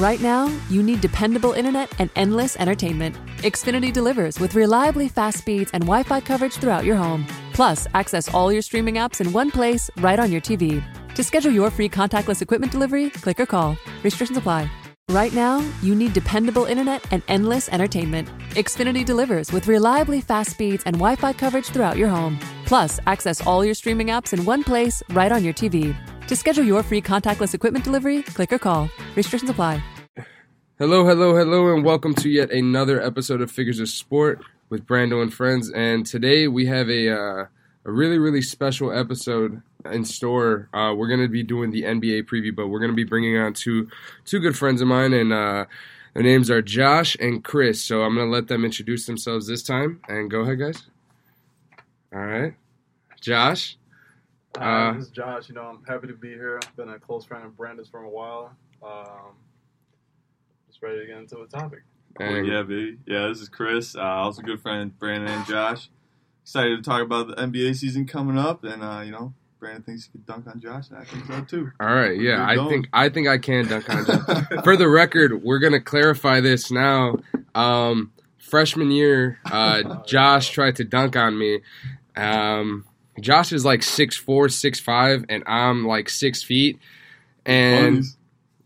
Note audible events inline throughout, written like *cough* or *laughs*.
Right now, you need dependable internet and endless entertainment. Xfinity delivers with reliably fast speeds and Wi Fi coverage throughout your home. Plus, access all your streaming apps in one place right on your TV. To schedule your free contactless equipment delivery, click or call. Restrictions apply. Right now, you need dependable internet and endless entertainment. Xfinity delivers with reliably fast speeds and Wi Fi coverage throughout your home. Plus, access all your streaming apps in one place right on your TV. To schedule your free contactless equipment delivery, click or call. Restrictions apply. Hello, hello, hello, and welcome to yet another episode of Figures of Sport with Brando and friends. And today we have a uh, a really, really special episode in store. Uh, we're going to be doing the NBA preview, but we're going to be bringing on two two good friends of mine, and uh, their names are Josh and Chris. So I'm going to let them introduce themselves this time. And go ahead, guys. All right, Hi, Uh, this is Josh. You know, I'm happy to be here. I've been a close friend of Brandon's for a while. Um, just ready to get into the topic. And Oh, yeah, baby. Yeah, this is Chris. Uh, also a good friend Brandon and Josh. Excited to talk about the NBA season coming up, and uh, you know, Brandon thinks he could dunk on Josh, and I think so too. All right, yeah, I going. think I think I can dunk on Josh. *laughs* For the record, we're gonna clarify this now. Um, freshman year, uh, *laughs* Josh tried to dunk on me. Um, Josh is like six four, six five, and I'm like six feet. And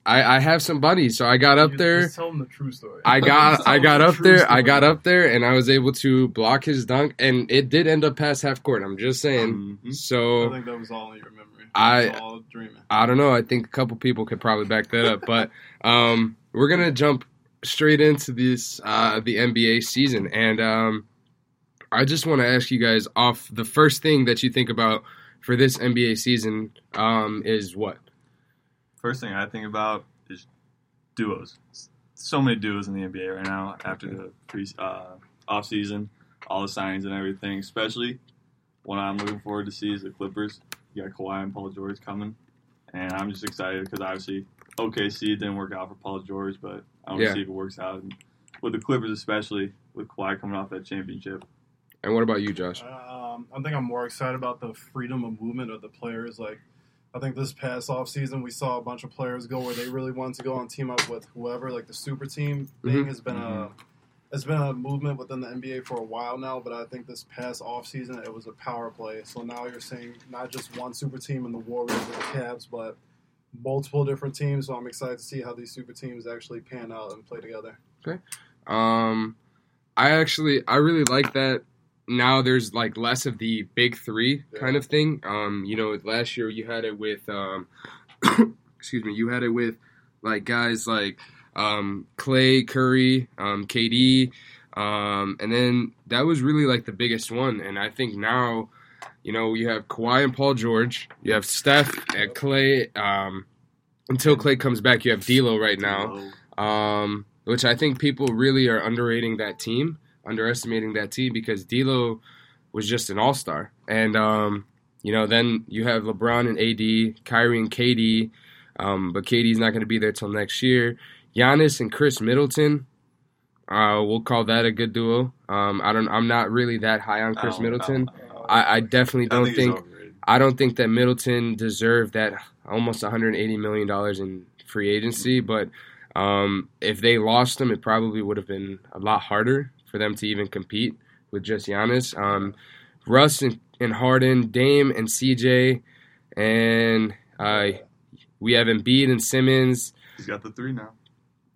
I, I have some buddies, so I got up Just- there. Just tell him the true story. I *laughs* got I got the up true there. I got up there, and I was able to block his dunk, and it did end up past half court. I'm just saying. Mhm. I So think that was all in your memory. I- was all dreaming. I don't know. I think a couple people could probably back that up, but um, we're gonna jump straight into this uh, the NBA season, and um, I just want to ask you guys off the first thing that you think about for this NBA season um, is what? First thing I think about is duos. So many duos in the NBA right now after the pre uh, off season, all the signings and everything. Especially what I'm looking forward to see is the Clippers. You got Kawhi and Paul George coming, and I'm just excited because obviously OKC didn't work out for Paul George, but I want to Yeah. see if it works out and with the Clippers, especially with Kawhi coming off that championship. And what about you, Josh? Um, I think I'm more excited about the freedom of movement of the players. Like, I think this past off season we saw a bunch of players go where they really wanted to go and team up with whoever. Like the super team thing Mhm. has been a it's been a movement within the NBA for a while now. But I think this past off season it was a power play. So now you're seeing not just one super team in the Warriors or the Cavs, but multiple different teams. So I'm excited to see how these super teams actually pan out and play together. Okay. Um, I actually I really like that. Now there's like less of the big three kind of thing. Um, you know, last year you had it with um, *coughs* excuse me, you had it with like guys like um, Clay, Curry, um, KD, um, and then that was really like the biggest one. And I think now, you know, you have Kawhi and Paul George, you have Steph and Clay. Um, until Clay comes back, you have D'Lo right now um, which I think people really are underrating that team, underestimating that team because D'Lo was just an all star, and um, you know then you have LeBron and AD, Kyrie and KD, um, but KD's not going to be there till next year. Giannis and Khris Middleton, uh, we'll call that a good duo. Um, I don't, I'm not really that high on Chris No, Middleton. no, no. I, I definitely don't he's think overrated. I don't think that Middleton deserved that almost 180 million dollars in free agency. But um, if they lost him, it probably would have been a lot harder for them to even compete with just Giannis. Um, Russ and, and Harden, Dame and CJ, and uh, we have Embiid and Simmons. He's got the three now.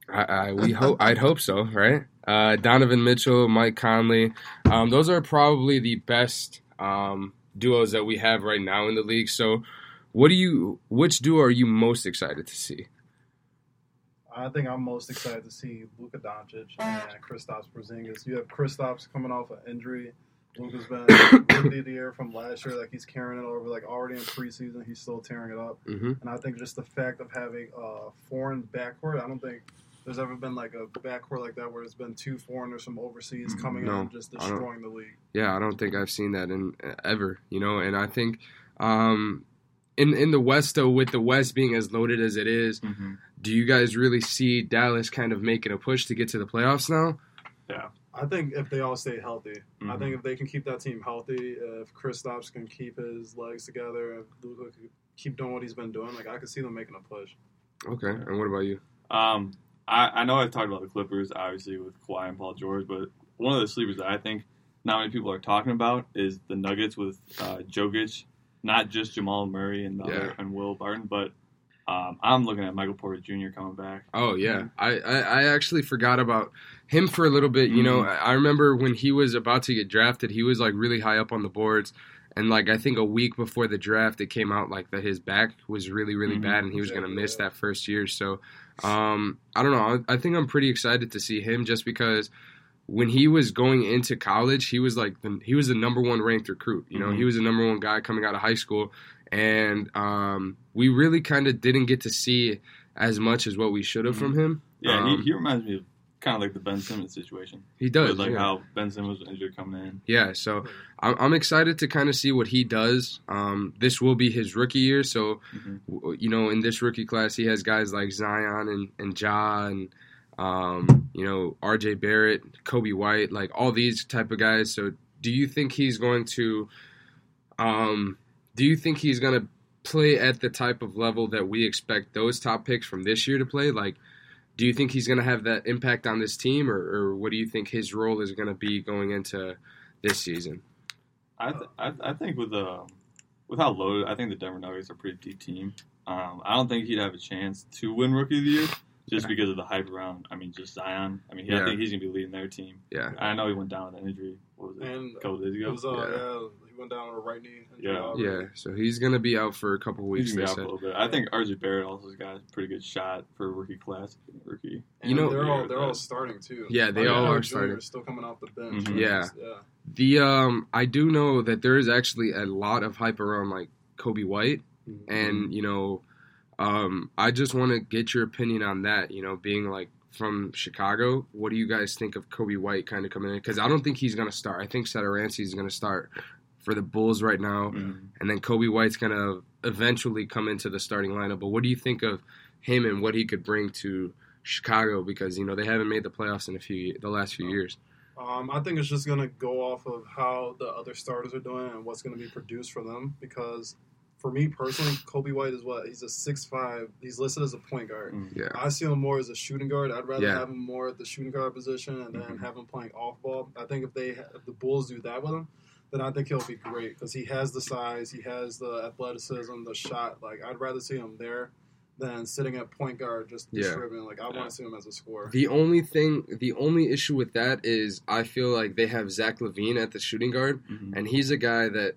I, I we hope *laughs* I'd hope so, right? Uh, Donovan Mitchell, Mike Conley, um, those are probably the best um, duos that we have right now in the league. So, what do you? Which duo are you most excited to see? I think I'm most excited to see Luka Doncic and Kristaps Porzingis. You have Kristaps coming off an injury. Luka's been rookie of the year from last year. Like he's carrying it over. Like already in preseason, he's still tearing it up. hmm And I think just the fact of having a foreign backcourt, I don't think there's ever been like a backcourt like that where it's been two foreigners from overseas coming No, in and just destroying the league. Yeah, I don't think I've seen that in ever. You know, and I think um, in in the West though, with the West being as loaded as it is, Mm-hmm. Do you guys really see Dallas kind of making a push to get to the playoffs now? Yeah. I think if they all stay healthy, I Mhm. think if they can keep that team healthy, if Kristaps can keep his legs together, if Luka can keep doing what he's been doing, like I could see them making a push. Okay, and what about you? Um, I, I know I've talked about the Clippers, obviously, with Kawhi and Paul George, but one of the sleepers that I think not many people are talking about is the Nuggets with uh, Jokic, not just Jamal Murray and, the Yeah. and Will Barton, but um, I'm looking at Michael Porter Jr. coming back. Oh yeah, I, I I actually forgot about him for a little bit. You know, Mhm. I I remember when he was about to get drafted, he was like really high up on the boards, and like I think a week before the draft, it came out like that his back was really really Mhm. bad, and he was going to miss yeah. that first year. So, um, I don't know. I, I think I'm pretty excited to see him just because. When he was going into college, he was like the, he was the number one ranked recruit. You know, Mhm. he was the number one guy coming out of high school, and um, we really kind of didn't get to see as much as what we should have from him. Yeah, Um, he, he reminds me of kind of like the Ben Simmons situation. He does, With, like yeah. how Ben Simmons was injured coming in. Yeah, so I'm, I'm excited to kind of see what he does. Um, this will be his rookie year, so Mhm. you know, in this rookie class, he has guys like Zion and and Ja and um, you know R.J. Barrett, Coby White, like all these type of guys. So, do you think he's going to? Um, do you think he's going to play at the type of level that we expect those top picks from this year to play? Like, do you think he's going to have that impact on this team, or, or what do you think his role is going to be going into this season? I, th- I I think with uh, with how loaded, I think the Denver Nuggets are a pretty deep team. Um, I don't think he'd have a chance to win Rookie of the Year just because of the hype around. I mean, just Zion. I mean, he, I Yeah. think he's gonna be leading their team. Yeah, I know he went down with an injury. What was it? And a couple days It ago. was, uh, Yeah. Yeah. went down on a right knee. Yeah. already. yeah. So he's going to be out for a couple weeks. He's gonna be out said. a little bit. I think RJ Barrett also has got a pretty good shot for rookie class. Rookie. And You know- they're all Yeah, they're all starting too. Yeah, they Michael all Porter are starting. Still coming off the bench. Mhm. Yeah. yeah. The um, I do know that there is actually a lot of hype around like Coby White, and you know, um, I just want to get your opinion on that. You know, being like from Chicago, what do you guys think of Coby White kind of coming in? Because I don't think he's gonna start. I think Satoransky is gonna start for the Bulls right now, Mhm. and then Coby White's gonna eventually come into the starting lineup. But what do you think of him and what he could bring to Chicago? Because you know they haven't made the playoffs in a few the last few years. Um, I think it's just gonna go off of how the other starters are doing and what's gonna be produced for them. Because for me personally, Coby White is what he's a six five. He's listed as a point guard. Mhm. Yeah. I see him more as a shooting guard. I'd rather Yeah. have him more at the shooting guard position and then Mhm. have him playing off ball. I think if they if the Bulls do that with him, then I think he'll be great because he has the size, he has the athleticism, the shot. Like I'd rather see him there than sitting at point guard just Yeah. distributing. Like I Yeah. want to see him as a scorer. The only thing, the only issue with that is I feel like they have Zach LaVine at the shooting guard, Mhm. and he's a guy that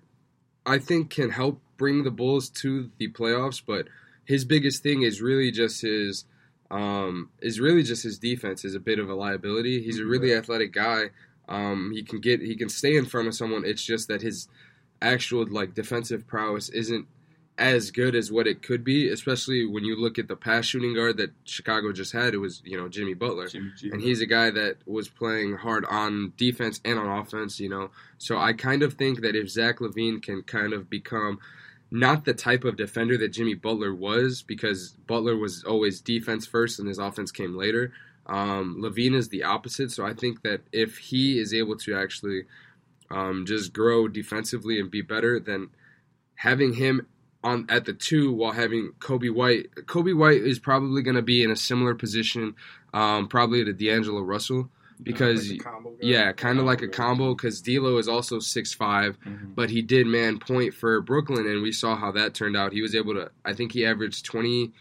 I think can help bring the Bulls to the playoffs. But his biggest thing is really just his, um, is really just his defense is a bit of a liability. He's a really athletic guy. Um, he can get, he can stay in front of someone. It's just that his actual like defensive prowess isn't as good as what it could be, especially when you look at the pass shooting guard that Chicago just had. It was you know Jimmy Butler, Jimmy and he's a guy that was playing hard on defense and on offense. You know, so I kind of think that if Zach LaVine can kind of become not the type of defender that Jimmy Butler was, because Butler was always defense first and his offense came later. Um, LaVine is the opposite, so I think that if he is able to actually um, just grow defensively and be better, then having him on at the two while having Coby White, Coby White is probably going to be in a similar position, um, probably to D'Angelo Russell, because Like combo yeah, kind of like a combo. Because D'Lo is also six five, Mhm. but he did man point for Brooklyn, and we saw how that turned out. He was able to, I think he averaged 20,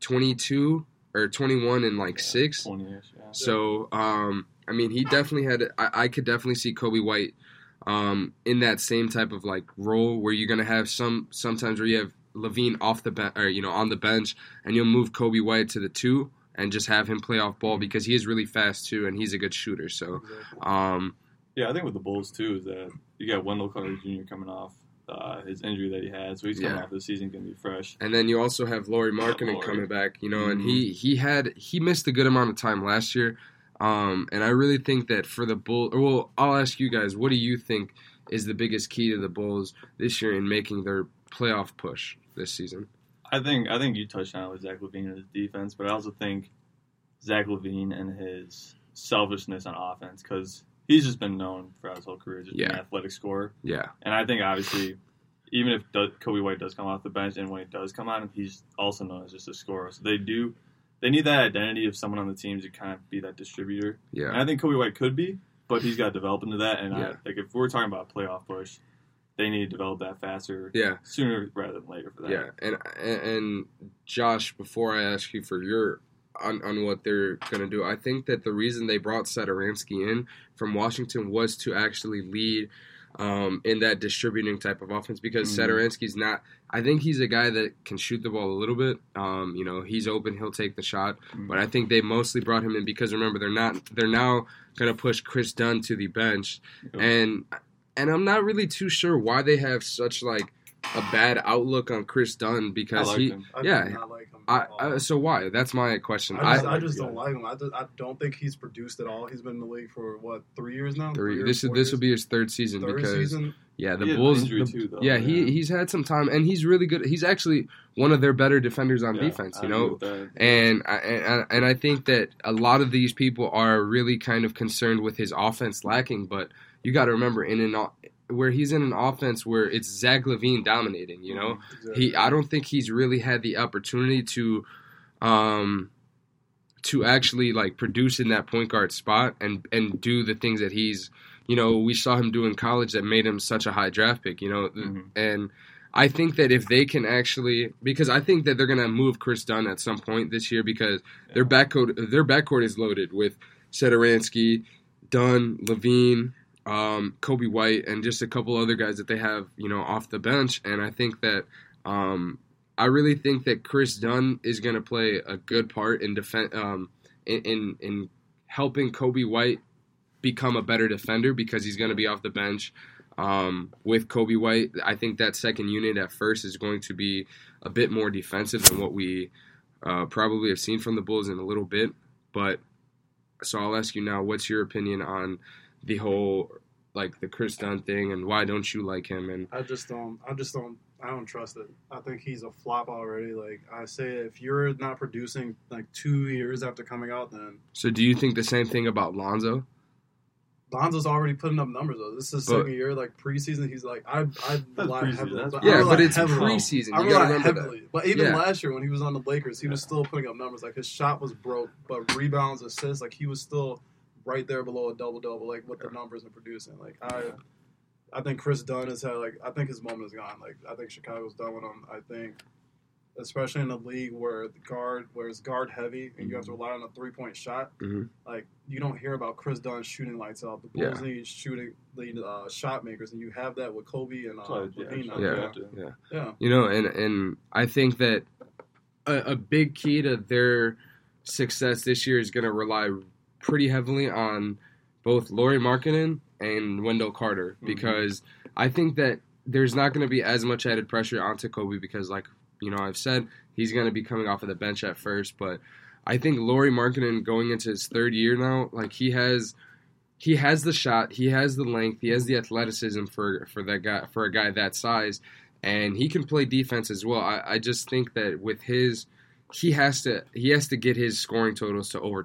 22 or 21 and like Yeah, six. 20-ish, yeah. So, um, I mean, he definitely had. I, I could definitely see Coby White um, in that same type of like role where you're gonna have some sometimes where you have LaVine off the bench or you know on the bench, and you'll move Coby White to the two and just have him play off ball because he is really fast too, and he's a good shooter. So, um, Yeah, I think with the Bulls too is that you got Wendell Carter Jr. coming off uh, his injury that he had, so he's coming Yeah. off the season going to be fresh. and then you also have Lauri Markkanen Lauri. coming back, you know, and Mhm. he he had he missed a good amount of time last year. Um, and I really think that for the Bull, well, I'll ask you guys, what do you think is the biggest key to the Bulls this year in making their playoff push this season? I think I think you touched on it with Zach LaVine and his defense, but I also think Zach LaVine and his selfishness on offense because he's just been known throughout his whole career as just Yeah. an athletic scorer. Yeah, And I think obviously, even if Coby White does come off the bench, and when he does come on, he's also known as just a scorer. So they do they need that identity of someone on the team to kind of be that distributor. And Yeah, I think Coby White could be, but he's got to develop into that. And I, Yeah. like if we're talking about a playoff push, they need to develop that faster, yeah. sooner rather than later for that. Yeah, and and, and Josh, before I ask you for your on, on what they're gonna do, I think that the reason they brought Satoransky in from Washington was to actually lead um, in that distributing type of offense because Mhm. Satoransky's not. I think he's a guy that can shoot the ball a little bit. Um, you know, he's open, he'll take the shot. Mhm. But I think they mostly brought him in because remember they're not they're now gonna push Kris Dunn to the bench and and I'm not really too sure why they have such like a bad outlook on Kris Dunn because like he. him. Yeah. like. I. I, um, so why? That's my question. I just, I, I, just don't like him. I, just, I don't think he's produced at all. He's been in the league for what three years now. three, or this is this will be his third season third because season. yeah, the He Bulls. injury the- too, though. yeah, he he's had some time and he's really good. He's actually one of their better defenders on Yeah, defense. You agree know, with that. And I, and and I think that a lot of these people are really kind of concerned with his offense lacking. But you got to remember, in an o- where he's in an offense where it's Zach LaVine dominating, you know, Exactly. he I don't think he's really had the opportunity to, um, to actually like produce in that point guard spot and and do the things that he's, you know, we saw him do in college that made him such a high draft pick. You know, Mhm. and. I think that if they can actually, because I think that they're going to move Kris Dunn at some point this year because their backcourt their backcourt is loaded with Satoransky, Dunn, LaVine, um, Coby White, and just a couple other guys that they have, you know, off the bench. And I think that um, I really think that Kris Dunn is going to play a good part in defense um, in, in in helping Coby White become a better defender because he's going to be off the bench. Um, with Coby White, I think that second unit at first is going to be a bit more defensive than what we uh, probably have seen from the Bulls in a little bit. But so I'll ask you now, what's your opinion on the whole like the Kris Dunn thing, and why don't you like him? And I just don't. I just don't. I don't trust it. I think he's a flop already. Like I say, if you're not producing like two years after coming out, then so, do you think the same thing about Lonzo? Lonzo's already putting up numbers though. This is his But- second year. Like preseason, he's like I I rely preseason, heavily. that's But Yeah, I rely but it's heavily, preseason. I You gotta rely remember that. heavily. But even Yeah. last year when he was on the Lakers, he was still putting up numbers. Like his shot was broke, but rebounds, assists, like he was still right there below a double double, like with the numbers and producing. Like I, I think Kris Dunn has had like I think his moment is gone. Like I think Chicago's done with him. I think, especially in a league where the guard where it's guard heavy and you have to Mm-hmm. rely on a three point shot. Mhm. Like you don't hear about Kris Dunn shooting lights out. The Yeah. Bulls need shooting lead uh, shot makers, and you have that with Coby and uh, So, yeah, LaVine. so. Yeah, yeah. yeah. You know, and and I think that a, a big key to their success this year is going to rely pretty heavily on both Lauri Markkanen and Wendell Carter Mhm. because I think that there's not going to be as much added pressure onto Coby because, like you know, I've said he's going to be coming off of the bench at first, but I think Lauri Markkanen going into his third year now, like he has. He has the shot. He has the length. He has the athleticism for for that guy for a guy that size and he can play defense as well. I, I just think that with his, he has to he has to get his scoring totals to over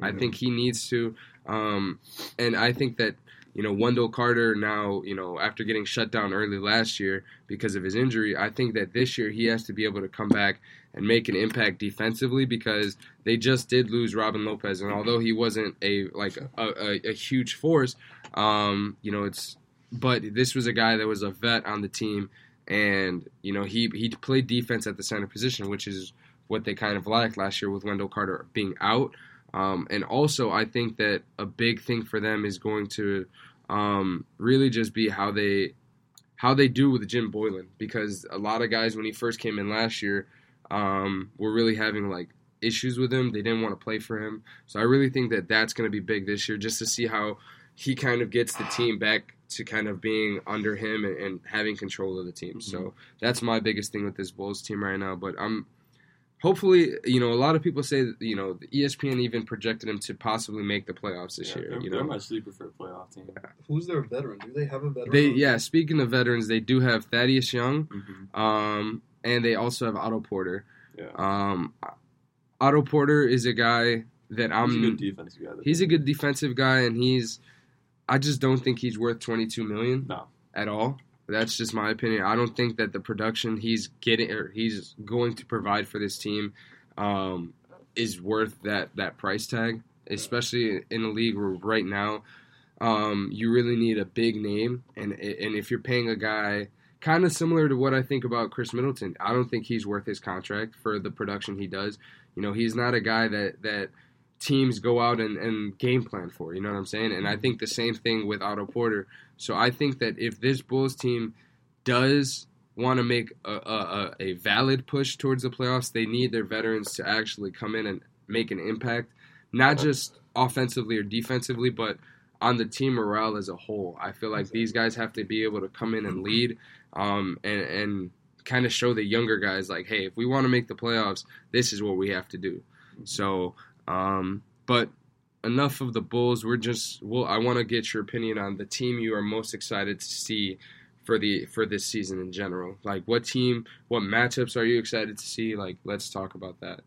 20 I think he needs to, um, and I think that you know Wendell Carter now you know after getting shut down early last year because of his injury, I think that this year he has to be able to come back and make an impact defensively because they just did lose Robin Lopez, and although he wasn't a like a, a, a huge force, um, you know it's but this was a guy that was a vet on the team and you know he he played defense at the center position, which is what they kind of lacked last year with Wendell Carter being out. Um, and also, I think that a big thing for them is going to um, really just be how they how they do with Jim Boylen because a lot of guys when he first came in last year um, were really having like issues with him. They didn't want to play for him. So I really think that that's going to be big this year, just to see how he kind of gets the team back to kind of being under him and, and having control of the team. So that's my biggest thing with this Bulls team right now. But I'm hopefully, you know, a lot of people say that you know the ESPN even projected him to possibly make the playoffs this Yeah, year. they're, You they're my sleeper for a playoff team. Who's their veteran? Do they have a veteran? they yeah. Speaking of veterans, they do have Thaddeus Young, Mm-hmm. um, and they also have Otto Porter. Yeah. Um, Otto Porter is a guy that I'm. He's a good defensive guy. he's a good defensive guy, and he's. I just don't think he's worth 22 million No. at all. That's just my opinion. I don't think that the production he's getting or he's going to provide for this team um, is worth that that price tag, especially in a league where right now um, you really need a big name, and and if you're paying a guy kind of similar to what I think about Khris Middleton, I don't think he's worth his contract for the production he does. You know, he's not a guy that that teams go out and, and game plan for. You know what I'm saying? And I think the same thing with Otto Porter. So I think that if this Bulls team does want to make a, a, a valid push towards the playoffs, they need their veterans to actually come in and make an impact, not just offensively or defensively, but on the team morale as a whole. I feel like these guys have to be able to come in and lead um, and, and kind of show the younger guys, like, hey, if we want to make the playoffs, this is what we have to do. So, um, but enough of the Bulls. We're just, well, I want to get your opinion on the team you are most excited to see for the for this season in general. Like, what team, what matchups are you excited to see? Like, let's talk about that.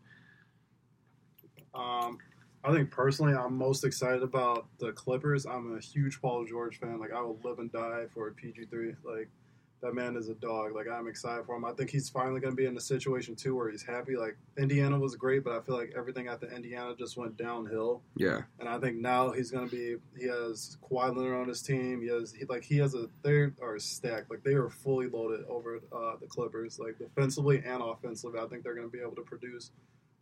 Um, I think personally, I'm most excited about the Clippers. I'm a huge Paul George fan. Like, I will live and die for a PG3. Like, that man is a dog. Like, I'm excited for him. I think he's finally going to be in a situation, too, where he's happy. Like, Indiana was great, but I feel like everything at the Indiana just went downhill. Yeah. And I think now he's going to be, he has Kawhi Leonard on his team. He has, he, like, he has a, they are stacked. Like, they are fully loaded over uh, the Clippers, like, defensively and offensively. I think they're going to be able to produce.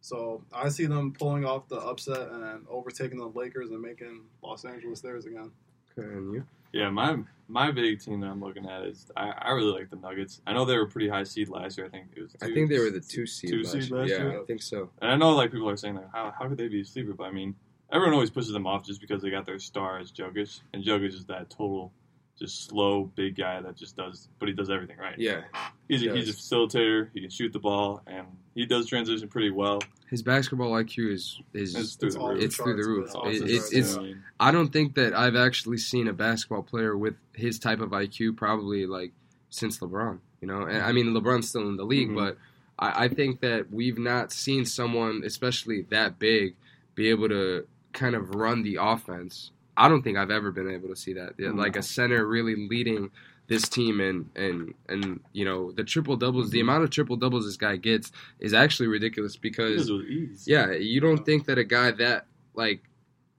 So I see them pulling off the upset and overtaking the Lakers and making Los Angeles theirs again. Okay, and you? Yeah, my my big team that I'm looking at is I, I really like the Nuggets. I know they were pretty high seed last year. I think it was. I think they were the two seed. two last seed year. last yeah, year? I think so. And I know like people are saying like how how could they be a sleeper? But I mean, everyone always pushes them off just because they got their star as Jokic, and Jokic is that total just slow big guy that just does, but he does everything right. Yeah, He's a, he's a facilitator. He can shoot the ball, and he does transition pretty well. his basketball IQ is is It's through It's the roof. the it's through the roof. it's It's It- it's it's. yeah. I don't think that I've actually seen a basketball player with his type of IQ probably like since LeBron. You know, and I mean LeBron's still in the league, Mhm. but I, I think that we've not seen someone, especially that big, be able to kind of run the offense. I don't think I've ever been able to see that. Mhm. Like a center really leading this team and and and you know the triple doubles, the amount of triple doubles this guy gets is actually ridiculous because does it with ease. yeah, you don't think that a guy that like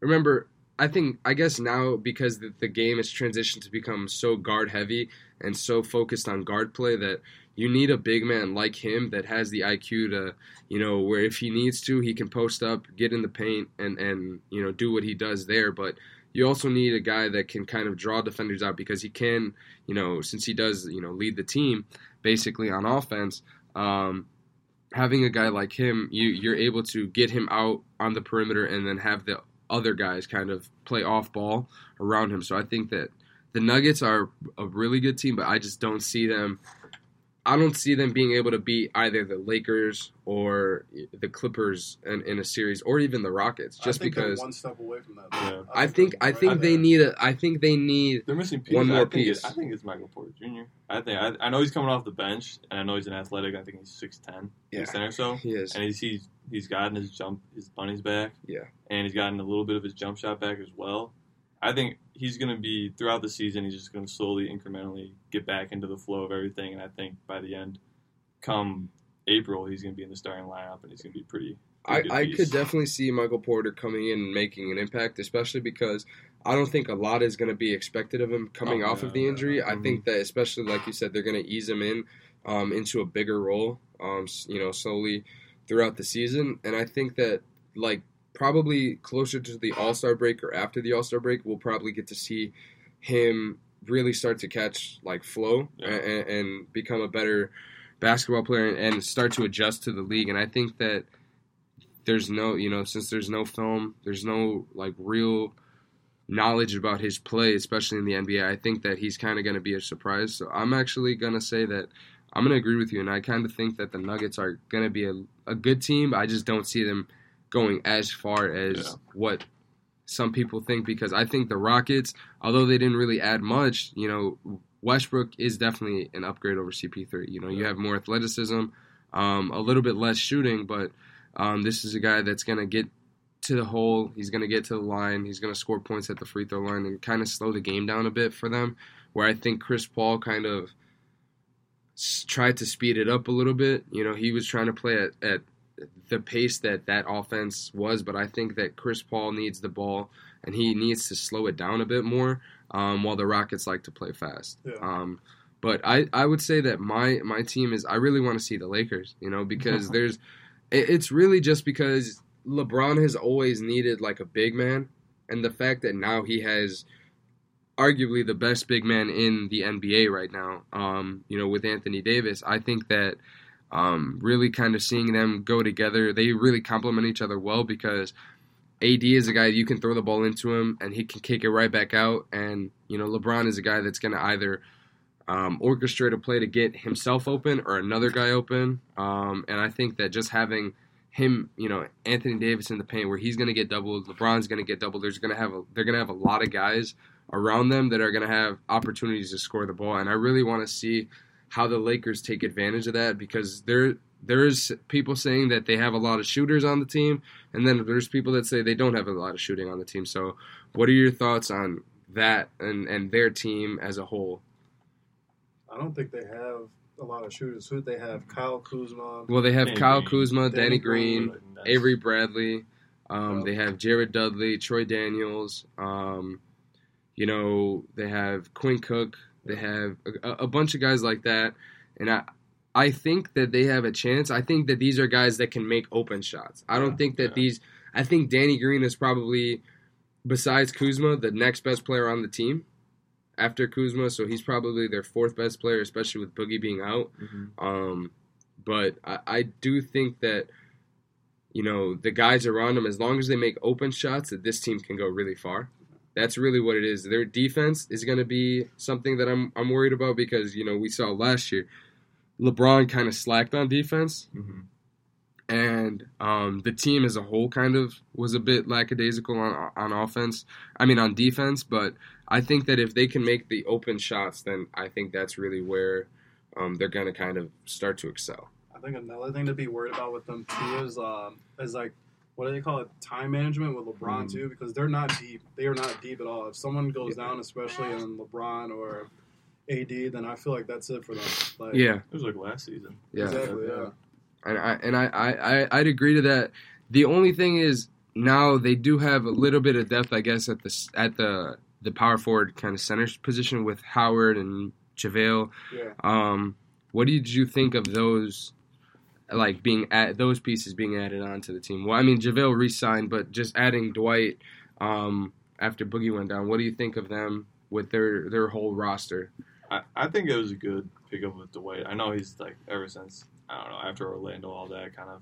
remember I think I guess now because the, the game has transitioned to become so guard heavy and so focused on guard play that you need a big man like him that has the IQ to you know where if he needs to he can post up, get in the paint and and you know do what he does there, but you also need a guy that can kind of draw defenders out because he can, you know, since he does, you know, lead the team basically on offense. Um, having a guy like him, you you're able to get him out on the perimeter and then have the other guys kind of play off ball around him. So I think that the Nuggets are a really good team, but I just don't see them. I don't see them being able to beat either the Lakers or the Clippers in, in a series, or even the Rockets, just I think because one step away from that. Yeah. I think I they're think they need a. I think they need. They're missing pieces. One more I piece. It, I think it's Michael Porter Jr. I think I, I know he's coming off the bench, and I know he's an athletic. I think he's 6'10", Yeah. 6'10 or so. He is. And he's, he's he's gotten his jump, his bunnies back. Yeah. And he's gotten a little bit of his jump shot back as well. I think he's going to be throughout the season. He's just going to slowly, incrementally get back into the flow of everything. And I think by the end, come April, he's going to be in the starting lineup, and he's going to be pretty. I, pretty good I could definitely see Michael Porter coming in and making an impact, especially because I don't think a lot is going to be expected of him coming Oh, off yeah, of the yeah. injury. I think that, especially like you said, they're going to ease him in um, into a bigger role, um, you know, slowly throughout the season. And I think that, like, probably closer to the All Star break or after the All Star break, we'll probably get to see him really start to catch like flow Yeah. and, and become a better basketball player and start to adjust to the league. And I think that there's no, you know, since there's no film, there's no like real knowledge about his play, especially in the NBA. I think that he's kind of going to be a surprise. So I'm actually going to say that I'm going to agree with you, and I kind of think that the Nuggets are going to be a, a good team. I just don't see them going as far as Yeah. what some people think because I think the Rockets, although they didn't really add much, you know, Westbrook is definitely an upgrade over CP3. You know, you have more athleticism, um, a little bit less shooting, but um, this is a guy that's going to get to the hole. He's going to get to the line. He's going to score points at the free throw line and kind of slow the game down a bit for them. Where I think Chris Paul kind of s- tried to speed it up a little bit. You know, he was trying to play at, at the pace that that offense was, but I think that Chris Paul needs the ball and he needs to slow it down a bit more. Um, while the Rockets like to play fast. Yeah. Um, but I, I would say that my my team is I really want to see the Lakers, you know, because *laughs* there's it, it's really just because LeBron has always needed like a big man, and the fact that now he has arguably the best big man in the NBA right now, um, you know, with Anthony Davis, I think that um, really kind of seeing them go together, they really complement each other well because AD is a guy you can throw the ball into him and he can kick it right back out, and you know LeBron is a guy that's going to either um, orchestrate a play to get himself open or another guy open, um, and I think that just having him, you know, Anthony Davis in the paint where he's going to get doubled, LeBron's going to get doubled. There's going to have a, they're going to have a lot of guys around them that are going to have opportunities to score the ball, and I really want to see how the Lakers take advantage of that because there there's people saying that they have a lot of shooters on the team, and then there's people that say they don't have a lot of shooting on the team. So, what are your thoughts on that and and their team as a whole? I don't think they have a lot of shooters. Who they have? Kyle Kuzma. Well, they have Danny Kyle Green. Kuzma, Danny Danny Green. Green, Avery Bradley. Um, Yep. They have Jared Dudley, Troy Daniels. Um, you know, they have Quinn Cook. They have a, a bunch of guys like that, and I, I think that they have a chance. I think that these are guys that can make open shots. I don't think that yeah. these. I think Danny Green is probably, besides Kuzma, the next best player on the team. After Kuzma, so he's probably their fourth best player, especially with Boogie being out. Mhm. Um, but I, I do think that you know the guys around him, as long as they make open shots, that this team can go really far. That's really what it is. Their defense is going to be something that I'm I'm worried about because you know we saw last year, LeBron kind of slacked on defense, Mhm. and um, the team as a whole kind of was a bit lackadaisical on on offense. I mean on defense, but I think that if they can make the open shots, then I think that's really where um, they're going to kind of start to excel. I think another thing to be worried about with them too is um, is like what do they call it? Time management with LeBron Mhm. too, because they're not deep. They are not deep at all. If someone goes down, especially on LeBron or AD, then I feel like that's it for them. Like, Yeah, It was like last season. yeah. exactly. Yeah. and I and I, I, I I'd agree to that. The only thing is now they do have a little bit of depth, I guess, at the at the the power forward kind of center position with Howard and JaVale. Yeah. Um, what did you think of those? Like being at those pieces being added onto the team. Well, I mean, JaVale re-signed, but just adding Dwight um, after Boogie went down. What do you think of them with their their whole roster? I, I think it was a good pickup with Dwight. I know he's like ever since I don't know after Orlando, all that kind of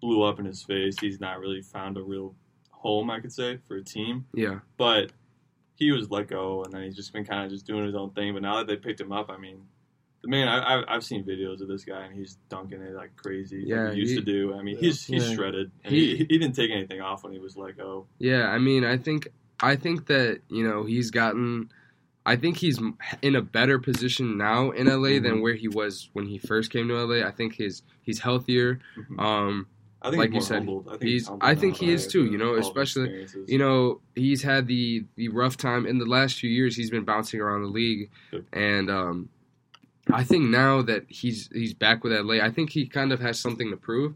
blew up in his face. He's not really found a real home, I could say, for a team. Yeah, But he was let go, and then he's just been kind of just doing his own thing. But now that they picked him up, I mean, man, I, I, I've seen videos of this guy, and he's dunking it like crazy. Yeah, like he used he- to do. I mean, Yeah. he's he's Yeah. shredded, and He- he, he didn't take anything off when he was let go. Yeah, I mean, I think I think that you know he's gotten. I think he's in a better position now in LA than Mhm. where he was when he first came to LA. I think his he's healthier. Mhm. Um, I think like he's you said, humbled. I think he's. I think he is too. You know, all of his especially you know he's had the the rough time in the last few years. He's been bouncing around the league, and um, I think now that he's he's back with LA, I think he kind of has something to prove.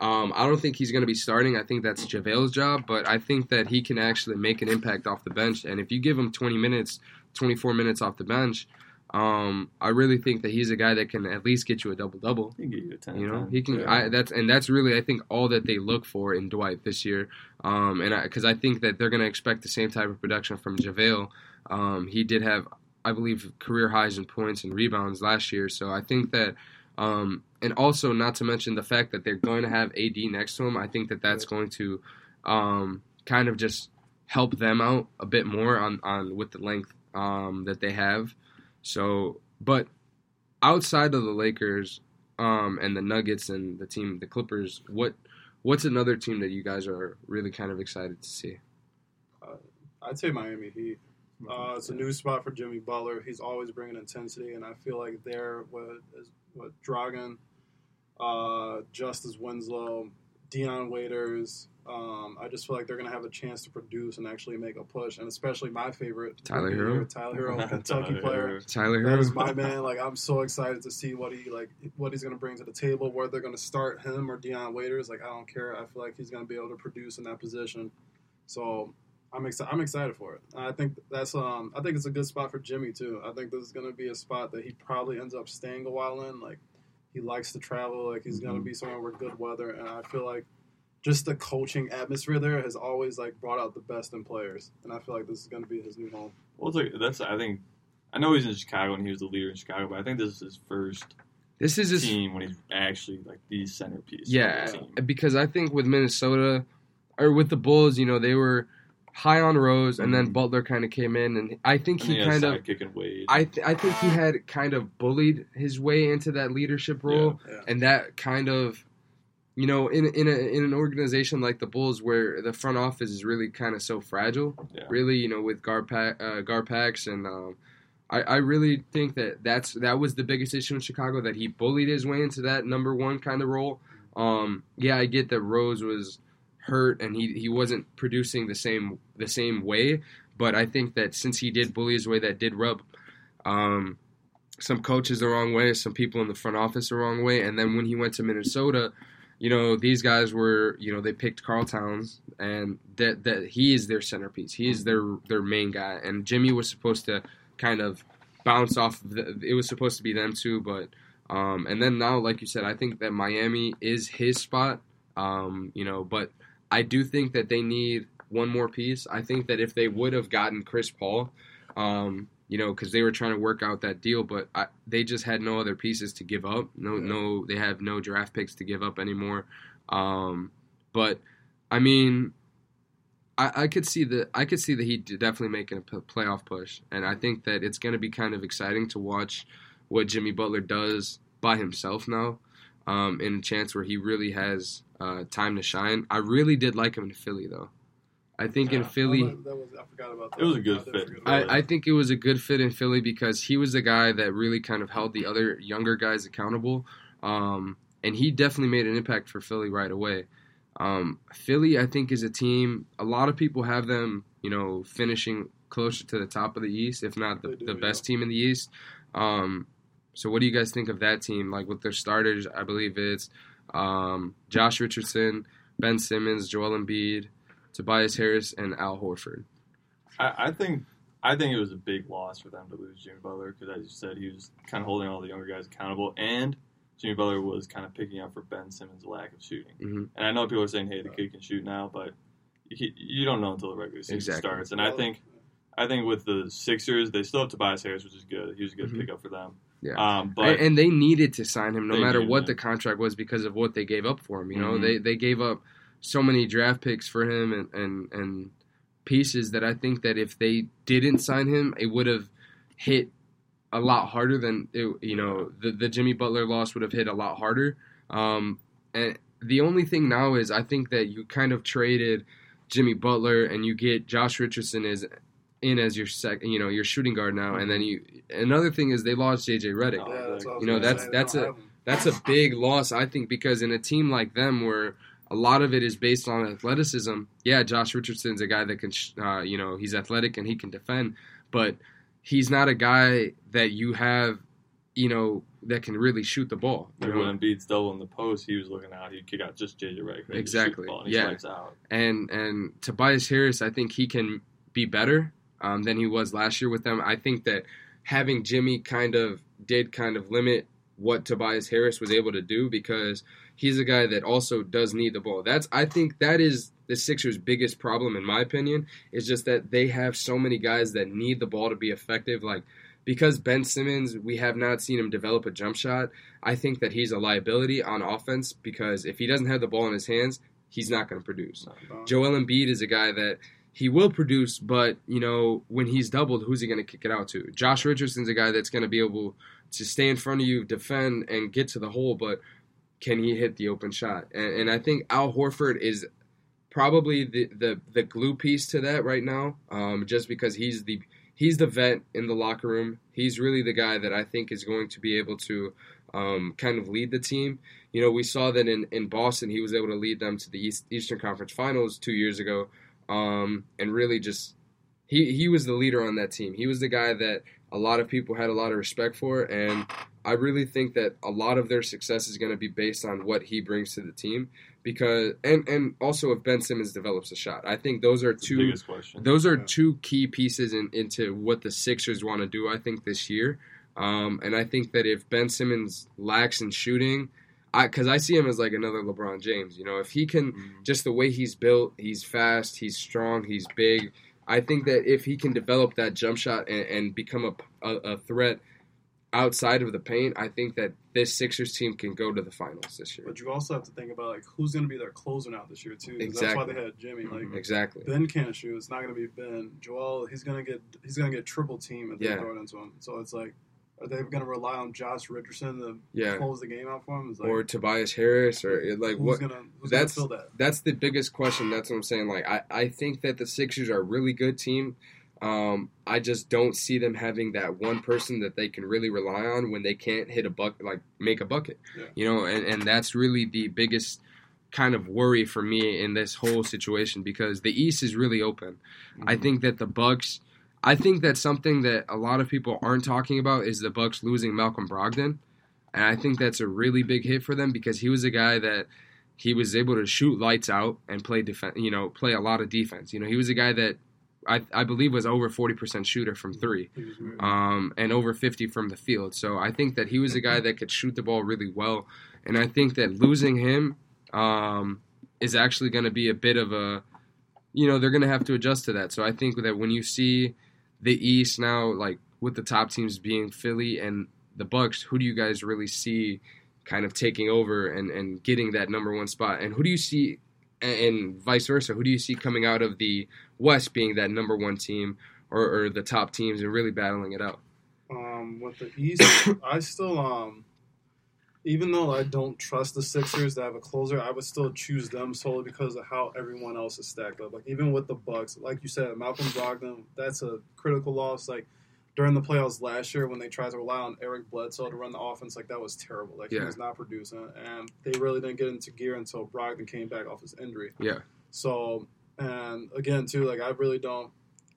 Um, I don't think he's going to be starting. I think that's JaVale's job, but I think that he can actually make an impact off the bench. And if you give him 20 minutes, 24 minutes off the bench, um, I really think that he's a guy that can at least get you a double double. he can get you a ten. You know, 10. he can. Yeah. I, that's and that's really I think all that they look for in Dwight this year. Um, and because I, think that they're going to expect the same type of production from Javale. Um, he did have, I believe, career highs in points and rebounds last year. So I think that, um, and also not to mention the fact that they're going to have AD next to him. I think that that's going to, um, kind of just help them out a bit more on on with the length um, that they have. So, but outside of the Lakers um, and the Nuggets and the team, the Clippers, what what's another team that you guys are really kind of excited to see? I'd say Miami Heat. Uh, it's a new spot for Jimmy Butler. He's always bringing intensity, and I feel like they're with, with Dragon, uh, Justice Winslow, Dion Waiters, Um, I just feel like they're going to have a chance to produce and actually make a push, and especially my favorite Tyler rookie Herro? Tyler Herro, *laughs* Kentucky Tyler player. Tyler That Herro. is my man. *laughs* Like I'm so excited to see what he like what he's gonna bring to the table. Where they're gonna start him or Dion Waiters, like I don't care. I feel like he's gonna be able to produce in that position. So I'm excited. I'm excited for it. I think that's um. I think it's a good spot for Jimmy too. I think this is gonna be a spot that he probably ends up staying a while in. Like he likes to travel. Like he's gonna Mhm. be somewhere with good weather, and I feel like. Just the coaching atmosphere there has always like brought out the best in players, and I feel like this is going to be his new home. Well, it's like that's I think I know he's in Chicago and he was the leader in Chicago, but I think this is his first This is his team when he's actually like the centerpiece. Yeah, of the team. because I think with Minnesota or with the Bulls, you know, they were high on Rose, and then Mhm. Butler kind of came in, and I think And he he kind of, sidekick and Wade. I th- I think he had kind of bullied his way into that leadership role, Yeah. and that kind of, you know, in in a in an organization like the Bulls where the front office is really kind of so fragile, yeah. really, you know, with Garpax, uh, Garpax and. Um, I, I really think that that's that was the biggest issue in Chicago that he bullied his way into that number one kind of role. Um, yeah, I get that Rose was hurt and he, he wasn't producing the same the same way, but I think that since he did bully his way, that did rub um, some coaches the wrong way, some people in the front office the wrong way, and then when he went to Minnesota, you know these guys were you know they picked Karl Towns and that that he is their centerpiece, he is their their main guy, and Jimmy was supposed to kind of bounce off. Of the, it was supposed to be them too, but um, and then now, like you said, I think that Miami is his spot. Um, you know, but I do think that they need one more piece. I think that if they would have gotten Chris Paul, um, you know, because they were trying to work out that deal, but I, they just had no other pieces to give up. No, no, they have no draft picks to give up anymore. Um, but I mean, I, I could see the I could see the Heat definitely making a p- playoff push, and I think that it's going to be kind of exciting to watch what Jimmy Butler does by himself now, um, in a chance where he really has uh, time to shine. I really did like him in Philly, though. I think in Philly, that was, I forgot about that. It was a good fit. forget about that. I, I think it was a good fit in Philly because he was the guy that really kind of held the other younger guys accountable. Um, and he definitely made an impact for Philly right away. Um, Philly, I think, is a team, a lot of people have them, you know, finishing closer to the top of the East, if not the, do, the yeah. best team in the East. Um, so, what do you guys think of that team? Like with their starters, I believe it's um, Josh Richardson, Ben Simmons, Joel Embiid, Tobias Harris, and Al Horford. I, I think I think it was a big loss for them to lose Jimmy Butler because, as you said, he was kind of holding all the younger guys accountable, and Jimmy Butler was kind of picking up for Ben Simmons' lack of shooting. Mhm. And I know people are saying, "Hey, the kid can shoot now," but you, you don't know until the regular season Exactly. starts. And I think I think with the Sixers, they still have Tobias Harris, which is good. He was a good Mhm. pickup for them. Yeah. Um, but and, they needed to sign him no matter what the contract was because of what they gave up for him. You know, Mhm. they they gave up so many draft picks for him and and and pieces that I think that if they didn't sign him, it would have hit a lot harder than it, you know the the Jimmy Butler loss would have hit a lot harder. Um, and the only thing now is I think that you kind of traded Jimmy Butler and you get Josh Richardson as in as your sec, you know, your shooting guard now, and then you. Another thing is they lost JJ Redick. Oh, Yeah, that's what I was You know, that's- that's a- That's a big loss, I think, because in a team like them where a lot of it is based on athleticism, yeah, Josh Richardson's a guy that can, uh, you know, he's athletic and he can defend, but he's not a guy that you have, you know, that can really shoot the ball. Like know? when Embiid's double in the post, he was looking out. He'd kick out just JJ Redick. He'd shoot the Exactly, and yeah. and and Tobias Harris, I think he can be better um, than he was last year with them. I think that having Jimmy kind of did kind of limit what Tobias Harris was able to do because he's a guy that also does need the ball. That's I think that is the Sixers' biggest problem in my opinion is just that they have so many guys that need the ball to be effective like because Ben Simmons, we have not seen him develop a jump shot. I think that he's a liability on offense because if he doesn't have the ball in his hands, he's not going to produce. Joel Embiid is a guy that he will produce, but you know when he's doubled, who's he going to kick it out to? Josh Richardson's a guy that's going to be able to stay in front of you, defend, and get to the hole, but can he hit the open shot? And, and I think Al Horford is probably the, the the glue piece to that right now, um, just because he's the he's the vet in the locker room. He's really the guy that I think is going to be able to um, kind of lead the team. You know, we saw that in, in Boston, he was able to lead them to the East, Eastern Conference Finals two years ago, um, and really just he he was the leader on that team. He was the guy that a lot of people had a lot of respect for, and I really think that a lot of their success is going to be based on what he brings to the team. Because and and also if Ben Simmons develops a shot, I think those are That's two those are Yeah. two key pieces in, into what the Sixers want to do. I think this year, um, and I think that if Ben Simmons lacks in shooting, I because I see him as like another LeBron James. You know, if he can Mhm. just the way he's built, he's fast, he's strong, he's big. I think that if he can develop that jump shot and, and become a, a, a threat outside of the paint, I think that this Sixers team can go to the finals this year. But you also have to think about like who's going to be their closer now this year too. 'cause That's why they had Jimmy. Like Exactly. Ben can't shoot. It's not going to be Ben. Joel, he's going to get he's going to get triple team if Yeah. they throw it into him. So it's like, are they going to rely on Josh Richardson to Yeah. close the game out for him? Like, Or Tobias Harris, or like who's what? going to who's going to that's- fill that? that's the biggest question. That's what I'm saying. Like I, I think that the Sixers are a really good team. Um, I just don't see them having that one person that they can really rely on when they can't hit a buck, like make a bucket. Yeah. You know, and, and that's really the biggest kind of worry for me in this whole situation because the East is really open. I think that the Bucks. I think that something that a lot of people aren't talking about is the Bucks losing Malcolm Brogdon, and I think that's a really big hit for them because he was a guy that he was able to shoot lights out and play defense. You know, play a lot of defense. You know, he was a guy that I, I believe was over forty percent shooter from three, He was weird. um, and over fifty from the field. So I think that he was a guy that could shoot the ball really well, and I think that losing him um, is actually going to be a bit of a, you know, they're going to have to adjust to that. So I think that when you see the East now, like with the top teams being Philly and the Bucks, who do you guys really see kind of taking over and, and getting that number one spot? And who do you see, and, and vice versa, who do you see coming out of the West being that number one team or, or the top teams and really battling it out? Um, with the East, *coughs* I still um, even though I don't trust the Sixers to have a closer, I would still choose them solely because of how everyone else is stacked up. Like even with the Bucks, like you said, Malcolm Brogdon, that's a critical loss. Like during the playoffs last year when they tried to rely on Eric Bledsoe to run the offense, like that was terrible. Like he was not producing, and they really didn't get into gear until Brogdon came back off his injury. Yeah. So, and again, too, like I really don't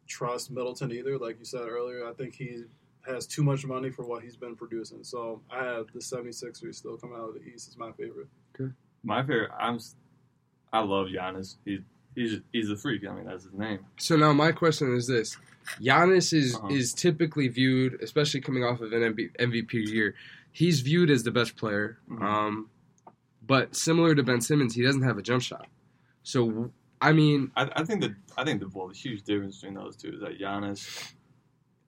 trust Middleton either. Like you said earlier, I think he has too much money for what he's been producing. So I have the 76ers still coming out of the East is my favorite. Okay. My favorite. I'm. I love Giannis. He's he's he's a freak. I mean, that's his name. So now my question is this: Giannis is Uh-huh. is typically viewed, especially coming off of an MB, MVP year, he's viewed as the best player. Mhm. Um, but similar to Ben Simmons, he doesn't have a jump shot. So I mean, I, I think that I think the well, the huge difference between those two is that Giannis.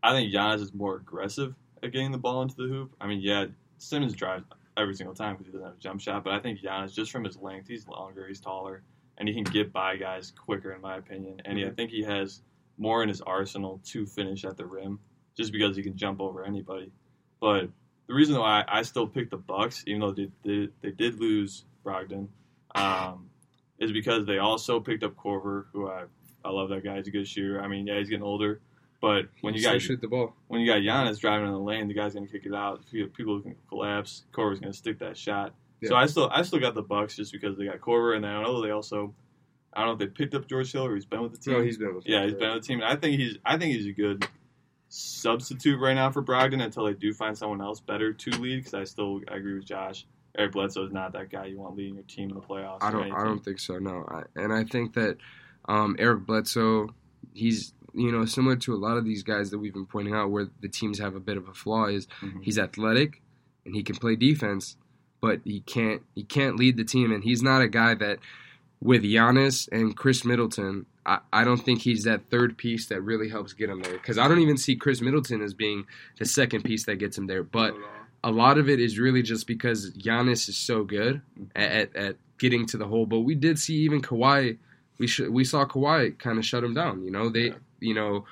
I think Giannis is more aggressive at getting the ball into the hoop. I mean, yeah, Simmons drives every single time because he doesn't have a jump shot. But I think Giannis, just from his length, he's longer, he's taller, and he can get by guys quicker, in my opinion. And he, I think he has more in his arsenal to finish at the rim, just because he can jump over anybody. But the reason why I still pick the Bucks, even though they they, they did lose Brogdon, um, is because they also picked up Korver, who I I love that guy. He's a good shooter. I mean, yeah, he's getting older, but when you got shoot the ball, when you got Giannis driving in the lane, the guy's gonna kick it out. People can collapse. Korver's gonna stick that shot. So I still I still got the Bucks just because they got Corver, and then I know they also I don't know if they picked up George Hill or he's been with the team. no, he's been with yeah, he's been with the team. And I think he's I think he's a good substitute right now for Brogdon until they do find someone else better to lead. Because I still I agree with Josh. Eric Bledsoe is not that guy you want leading your team in the playoffs. I don't. I don't think so. No, I, and I think that um, Eric Bledsoe, he's you know similar to a lot of these guys that we've been pointing out, where the teams have a bit of a flaw is Mhm. he's athletic and he can play defense, but he can't he can't lead the team, and he's not a guy that with Giannis and Khris Middleton. I, I don't think he's that third piece that really helps get him there because I don't even see Khris Middleton as being the second piece that gets him there. But a lot of it is really just because Giannis is so good at, at, at getting to the hole. But we did see even Kawhi. We sh- we saw Kawhi kind of shut him down. You know they Yeah. You know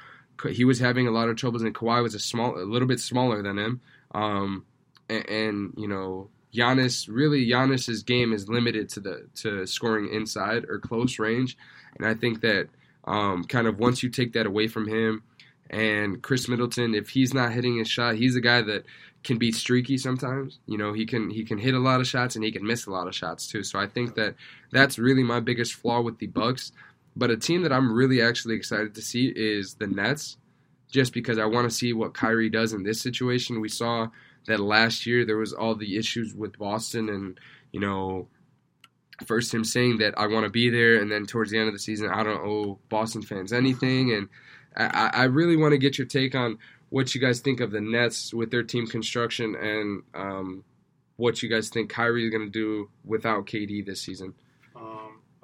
he was having a lot of troubles, and Kawhi was a small a little bit smaller than him. Um, and, and you know Giannis really Giannis's game is limited to the to scoring inside or close range, and I think that um, kind of once you take that away from him. And Khris Middleton, if he's not hitting his shot, he's a guy that can be streaky sometimes. You know, he can he can hit a lot of shots and he can miss a lot of shots too. So I think that that's really my biggest flaw with the Bucks. But a team that I'm really actually excited to see is the Nets, just because I want to see what Kyrie does in this situation. We saw that last year there was all the issues with Boston and you know first him saying that I want to be there, and then towards the end of the season, I don't owe Boston fans anything. And I, I really want to get your take on what you guys think of the Nets with their team construction and um, what you guys think Kyrie is going to do without KD this season.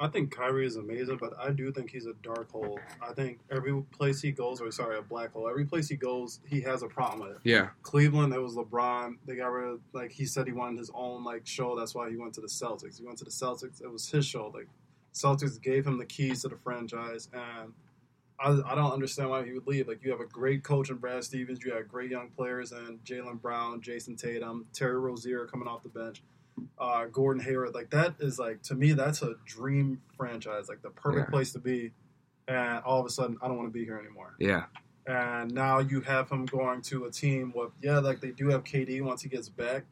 I think Kyrie is amazing, but I do think he's a dark hole. I think every place he goes, or sorry, a black hole. Every place he goes, he has a problem with it. Yeah, Cleveland, it was LeBron. They got rid of like he said he wanted his own like show. That's why he went to the Celtics. He went to the Celtics. It was his show. Like Celtics gave him the keys to the franchise, and I, I don't understand why he would leave. Like you have a great coach in Brad Stevens. You have great young players and Jaylen Brown, Jayson Tatum, Terry Rozier coming off the bench. Uh, Gordon Hayward, like that is like to me that's a dream franchise, like the perfect Yeah. place to be. And all of a sudden, I don't want to be here anymore yeah, and now you have him going to a team with yeah, like they do have KD once he gets back,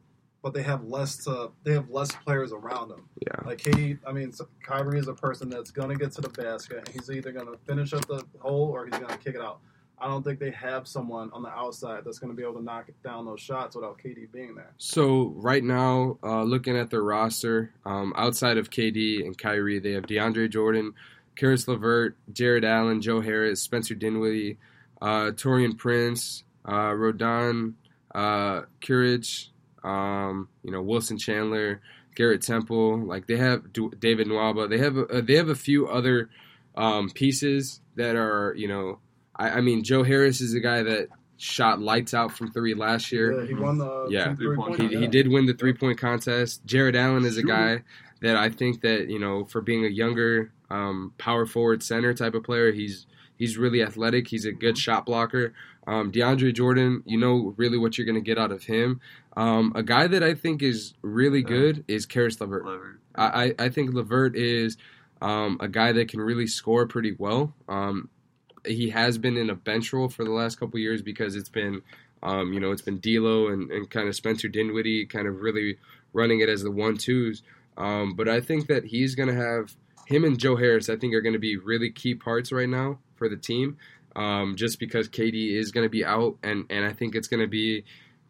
but they have less to they have less players around him. yeah, Like KD, I mean, so Kyrie is a person that's gonna get to the basket, and he's either gonna finish up the hole or he's gonna kick it out. I don't think they have someone on the outside that's gonna be able to knock down those shots without KD being there. So right now, uh, looking at their roster, um, outside of KD and Kyrie, they have DeAndre Jordan, Caris LeVert, Jarrett Allen, Joe Harris, Spencer Dinwiddie, uh, Taurean Prince, uh, Rodon, uh, Courage, um, you know Wilson Chandler, Garrett Temple. Like they have Du- David Nwaba. They have a, they have a few other um, pieces that are you know. I, I mean, Joe Harris is a guy that shot lights out from three last year. Yeah, he won the Yeah. three-point He, he did win the three point contest. Jarrett Allen is a guy that I think that you know for being a younger um, power forward center type of player, he's he's really athletic. He's a good shot blocker. Um, DeAndre Jordan, you know really what you're going to get out of him. Um, a guy that I think is really good is Caris LeVert. Lever. I, I I think Levert is um, a guy that can really score pretty well. Um, he has been in a bench role for the last couple years because it's been, um, you know, it's been D'Lo and, and kind of Spencer Dinwiddie kind of really running it as the one twos. Um, but I think that he's going to have him and Joe Harris. I think are going to be really key parts right now for the team, um, just because KD is going to be out, and and I think it's going to be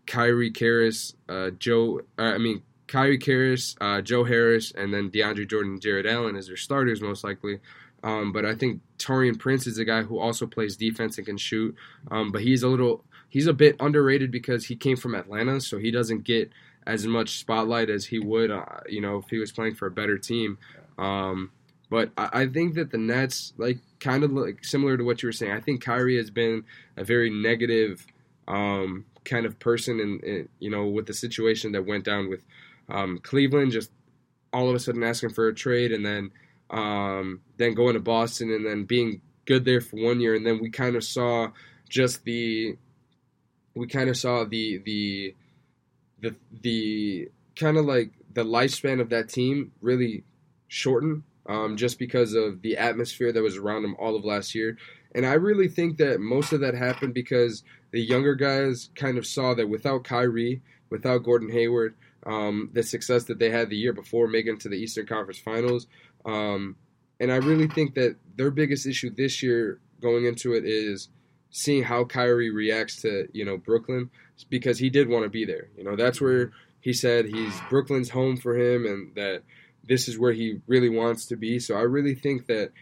Kyrie Caris, uh, Joe. Uh, I mean Kyrie Caris, uh, Joe Harris, and then DeAndre Jordan, Jarrett Allen as their starters most likely. Um, but I think Taurean Prince is a guy who also plays defense and can shoot. Um, but he's a little, he's a bit underrated because he came from Atlanta, so he doesn't get as much spotlight as he would, uh, you know, if he was playing for a better team. Um, but I, I think that the Nets, like, kind of like similar to what you were saying, I think Kyrie has been a very negative um, kind of person, and you know, with the situation that went down with um, Cleveland, just all of a sudden asking for a trade, and then um, then going to Boston, and then being good there for one year, and then we kind of saw just the we kind of saw the the the the kind of like the lifespan of that team really shorten um, just because of the atmosphere that was around them all of last year. And I really think that most of that happened because the younger guys kind of saw that without Kyrie, without Gordon Hayward, um, the success that they had the year before making to the Eastern Conference Finals. Um, and I really think that their biggest issue this year going into it is seeing how Kyrie reacts to, you know, Brooklyn because he did want to be there. You know, that's where he said he's Brooklyn's home for him and that this is where he really wants to be. So I really think that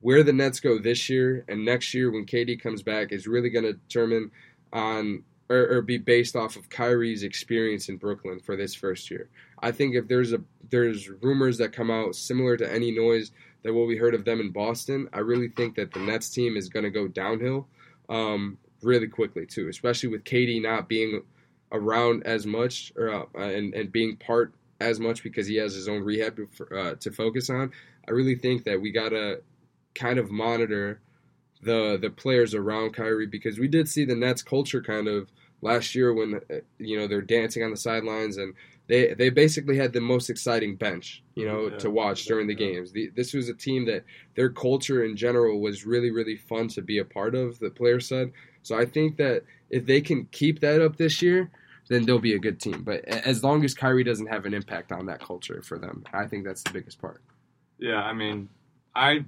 where the Nets go this year and next year when KD comes back is really going to determine on or, or be based off of Kyrie's experience in Brooklyn for this first year. I think if there's a there's rumors that come out similar to any noise that what we heard of them in Boston, I really think that the Nets team is going to go downhill um, really quickly too, especially with KD not being around as much or uh, and and being part as much because he has his own rehab to, uh, to focus on. I really think that we gotta kind of monitor the the players around Kyrie because we did see the Nets culture kind of last year when uh, you know they're dancing on the sidelines and they they basically had the most exciting bench you know Yeah. to watch during the games. The, this was a team that their culture in general was really really fun to be a part of. The player said so. I think that if they can keep that up this year, then they'll be a good team. But as long as Kyrie doesn't have an impact on that culture for them, I think that's the biggest part. Yeah, I mean, I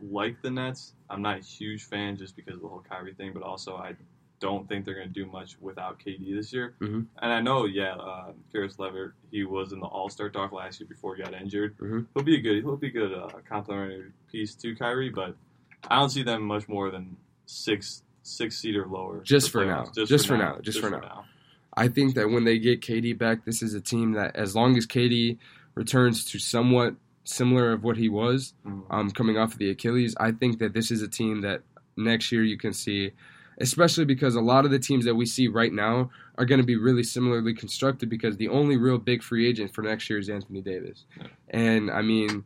like the Nets. I'm not a huge fan just because of the whole Kyrie thing, but also I don't think they're going to do much without KD this year. Mhm. And I know, yeah, uh, Caris Lever, he was in the All Star talk last year before he got injured. Mhm. He'll be a good, he'll be a good uh, complementary piece to Kyrie, but I don't see them much more than six six seed or lower. Just for for now. Just for now. Just for now. I think that when they get KD back, this is a team that, as long as KD returns to somewhat similar of what he was Mhm. um, coming off of the Achilles, I think that this is a team that next year you can see, especially because a lot of the teams that we see right now are going to be really similarly constructed because the only real big free agent for next year is Anthony Davis. Yeah. And I mean,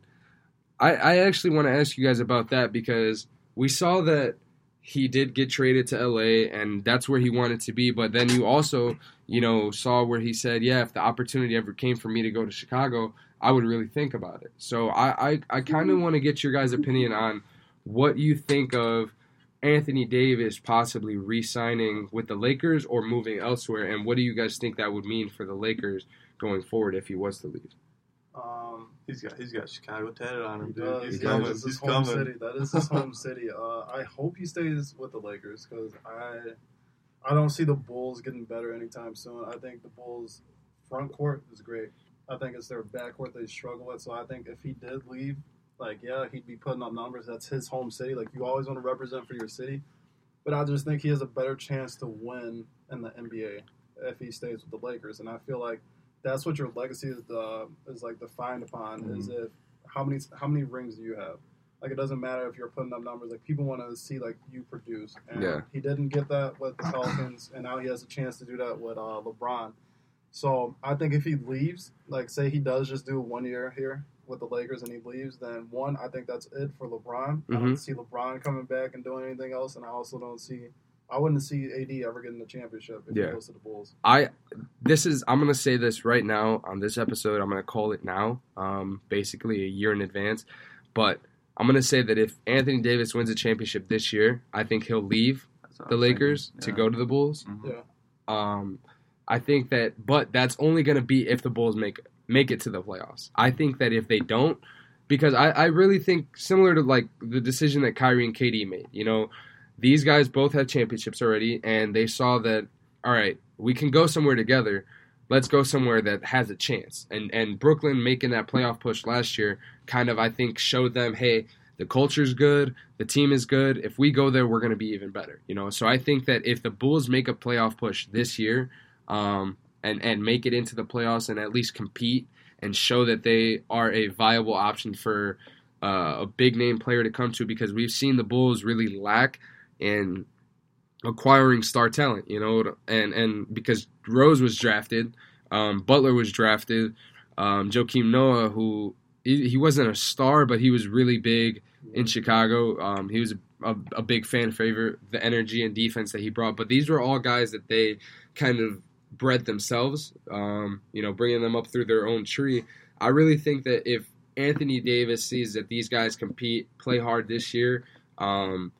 I, I actually want to ask you guys about that because we saw that he did get traded to LA and that's where he wanted to be. But then you also, you know, saw where he said, yeah, if the opportunity ever came for me to go to Chicago, I would really think about it. So I, I, I kind of mm-hmm. want to get your guys' opinion on what you think of Anthony Davis possibly re-signing with the Lakers or moving elsewhere, and what do you guys think that would mean for the Lakers going forward if he was to leave? Um, He's got he's got Chicago tatted on him, he dude. does. He's He coming. That is his He's home coming. city. That is his home *laughs* city. Uh, I hope he stays with the Lakers because I, I don't see the Bulls getting better anytime soon. I think the Bulls front court is great. I think it's their backcourt they struggle with. So I think if he did leave, like yeah, he'd be putting up numbers. That's his home city. Like you always want to represent for your city. But I just think he has a better chance to win in the NBA if he stays with the Lakers. And I feel like that's what your legacy is uh, is like defined upon is if how many how many rings do you have? Like it doesn't matter if you're putting up numbers. Like people want to see like you produce. And Yeah. he didn't get that with the Pelicans, and now he has a chance to do that with uh, LeBron. So I think if he leaves, like say he does just do one year here with the Lakers and he leaves, then one, I think that's it for LeBron. I Mhm. don't see LeBron coming back and doing anything else, and I also don't see. I wouldn't see AD ever getting the championship if Yeah. he goes to the Bulls. I this is I'm gonna say this right now on this episode. I'm gonna call it now, um, basically a year in advance. But I'm gonna say that if Anthony Davis wins a championship this year, I think he'll leave the I'm thinking. Lakers to go to the Bulls. Mhm. Yeah. Um, I think that, but that's only going to be if the Bulls make make it to the playoffs. I think that if they don't, because I, I really think similar to like the decision that Kyrie and KD made. You know, these guys both have championships already, and they saw that all right, we can go somewhere together. Let's go somewhere that has a chance. And and Brooklyn making that playoff push last year kind of I think showed them, hey, the culture's good, the team is good. If we go there, we're going to be even better. You know, so I think that if the Bulls make a playoff push this year, um, and and make it into the playoffs and at least compete and show that they are a viable option for uh, a big name player to come to, because we've seen the Bulls really lack in acquiring star talent. You know, and and because Rose was drafted, um, Butler was drafted, um, Joakim Noah, who he, he wasn't a star, but he was really big in Chicago. Um, he was a, a, a big fan favorite, the energy and defense that he brought. But these were all guys that they kind of bred themselves, um, you know, bringing them up through their own tree. I really think that if Anthony Davis sees that these guys compete, play hard this year, um,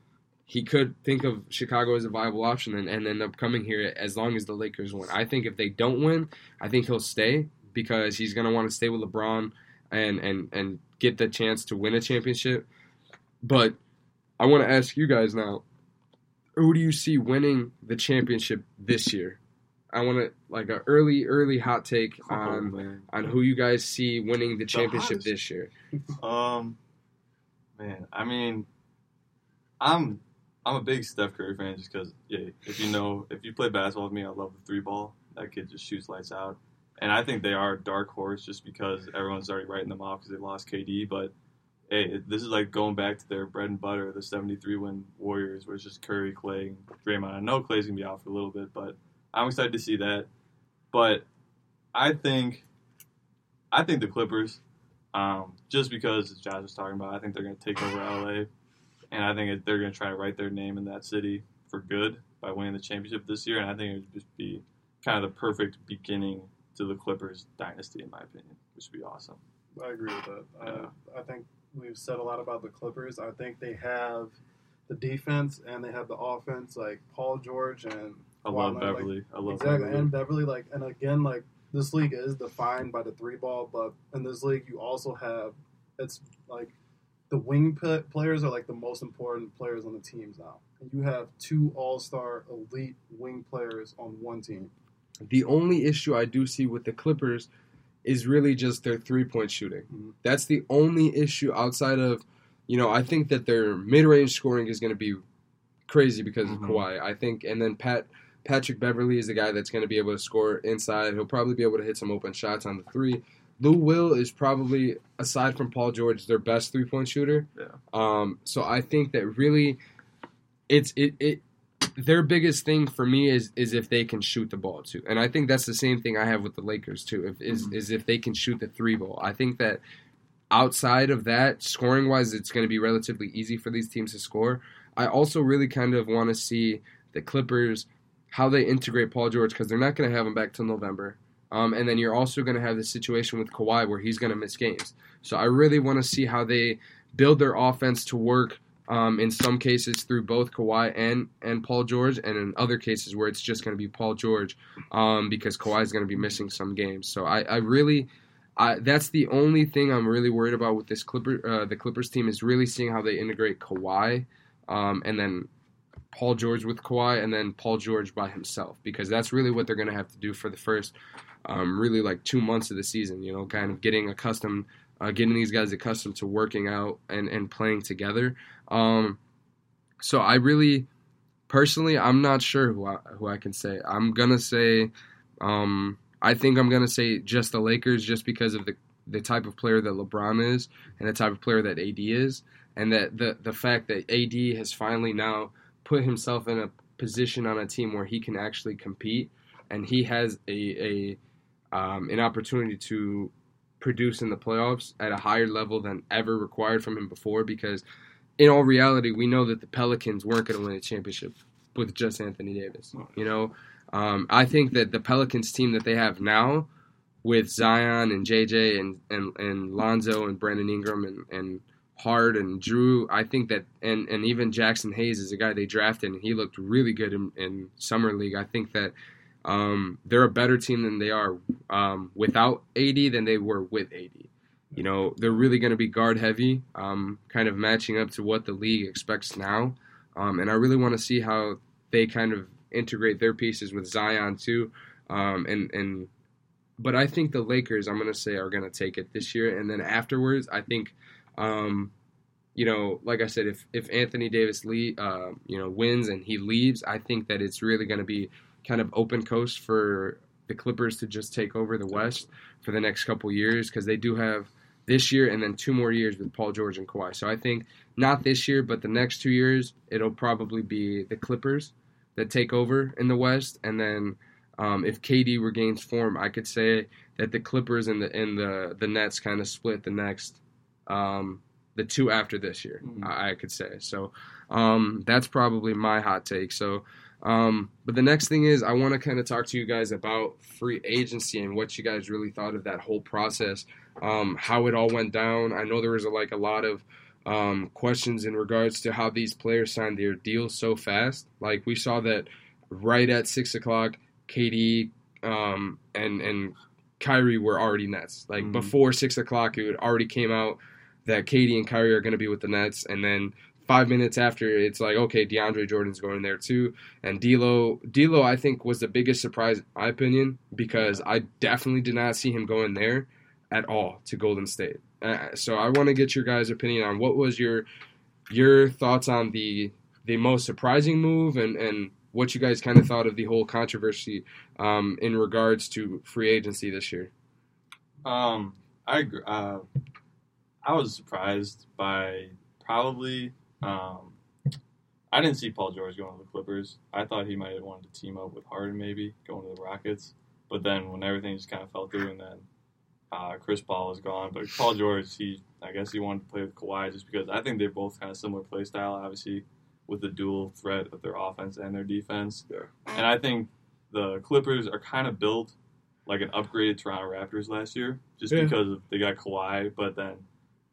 he could think of Chicago as a viable option and, and end up coming here as long as the Lakers win. I think if they don't win, I think he'll stay because he's going to want to stay with LeBron and, and, and get the chance to win a championship. But I want to ask you guys now who do you see winning the championship this year? I want to like an early, early hot take Oh, on man. on who you guys see winning the championship hottest. this year. *laughs* Um, man, I mean, I'm I'm a big Steph Curry fan just because, yeah, if you know, if you play basketball with me, I love the three ball. That kid just shoots lights out, and I think they are a dark horse just because everyone's already writing them off because they lost KD. But hey, this is like going back to their bread and butter, the '73 win Warriors, where it's just Curry, Clay, and Draymond. I know Clay's gonna be out for a little bit, but I'm excited to see that. But I think, I think the Clippers. Um, just because as Josh was talking about, I think they're going to take over LA, and I think they're going to try to write their name in that city for good by winning the championship this year. And I think it would just be kind of the perfect beginning to the Clippers dynasty, in my opinion, which would be awesome. I agree with that. Uh, I think we've said a lot about the Clippers. I think they have the defense and they have the offense. Like Paul George and I Kawhi love Leonard, like, Beverley. I love exactly, Beverley. and Beverley, like, and again, like this league is defined by the three ball, but in this league, you also have it's like the wing p- players are like the most important players on the teams now, and you have two All Star elite wing players on one team. The only issue I do see with the Clippers is really just their three point shooting. Mhm. That's the only issue outside of, you know, I think that their mid range scoring is going to be crazy because Mhm. of Kawhi. I think, and then Pat Patrick Beverley is the guy that's going to be able to score inside. He'll probably be able to hit some open shots on the three. Lou Will is probably, aside from Paul George, their best three point shooter. Yeah. Um, so I think that really, it's it it their biggest thing for me is is if they can shoot the ball too, and I think that's the same thing I have with the Lakers too. If is Mhm. is if they can shoot the three ball, I think that outside of that, scoring wise, it's going to be relatively easy for these teams to score. I also really kind of want to see the Clippers how they integrate Paul George because they're not going to have him back till November. Um, and then you're also going to have the situation with Kawhi where he's going to miss games. So I really want to see how they build their offense to work um, in some cases through both Kawhi and, and Paul George, and in other cases where it's just going to be Paul George um, because Kawhi is going to be missing some games. So I, I really, I, that's the only thing I'm really worried about with this Clipper, uh, the Clippers team is really seeing how they integrate Kawhi, um, and then Paul George with Kawhi, and then Paul George by himself because that's really what they're going to have to do for the first, um, really like two months of the season. You know, kind of getting accustomed, uh, getting these guys accustomed to working out and and playing together. Um, so I really, personally, I'm not sure who I, who I can say. I'm gonna say, um, I think I'm gonna say just the Lakers, just because of the the type of player that LeBron is and the type of player that AD is, and that the the fact that AD has finally now put himself in a position on a team where he can actually compete, and he has a a um, an opportunity to produce in the playoffs at a higher level than ever required from him before because in all reality, we know that the Pelicans weren't going to win a championship with just Anthony Davis. You know, um, I think that the Pelicans team that they have now, with Zion and JJ and and, and Lonzo and Brandon Ingram and and Hard and Drew, I think that and and even Jaxson Hayes is a guy they drafted and he looked really good in, in summer league. I think that. Um, they're a better team than they are um, without AD than they were with AD. You know, they're really going to be guard heavy, um, kind of matching up to what the league expects now. Um, and I really want to see how they kind of integrate their pieces with Zion too. Um, and and but I think the Lakers, I'm going to say, are going to take it this year. And then afterwards, I think, um, you know, like I said, if if Anthony Davis le- uh, you know wins and he leaves, I think that it's really going to be kind of open coast for the Clippers to just take over the West for the next couple years because they do have this year and then two more years with Paul George and Kawhi. So I think not this year, but the next two years, it'll probably be the Clippers that take over in the West, and then um, if KD regains form, I could say that the Clippers and the and the the Nets kind of split the next um, the two after this year. Mhm. I, I could say so. Um, that's probably my hot take. So. Um, but the next thing is, I want to kind of talk to you guys about free agency and what you guys really thought of that whole process, um, how it all went down. I know there was a, like a lot of um, questions in regards to how these players signed their deals so fast. Like we saw that right at six o'clock, KD um, and and Kyrie were already Nets. Like Mhm. before six o'clock, it already came out that KD and Kyrie are going to be with the Nets, and then five minutes after, it's like okay, DeAndre Jordan's going there too, and D'Lo. D'Lo, I think, was the biggest surprise, in my opinion, because I definitely did not see him going there at all to Golden State. Uh, so I want to get your guys' opinion on what was your your thoughts on the the most surprising move and and what you guys kind of thought of the whole controversy um, in regards to free agency this year. Um, I agree. Uh, I was surprised by probably. Um, I didn't see Paul George going to the Clippers. I thought he might have wanted to team up with Harden, maybe going to the Rockets. But then when everything just kind of fell through, and then uh, Chris Paul was gone, but Paul George, he I guess he wanted to play with Kawhi just because I think they're both kind of similar play style, obviously with the dual threat of their offense and their defense. Yeah. And I think the Clippers are kind of built like an upgraded Toronto Raptors last year, just Yeah. because of, they got Kawhi, but then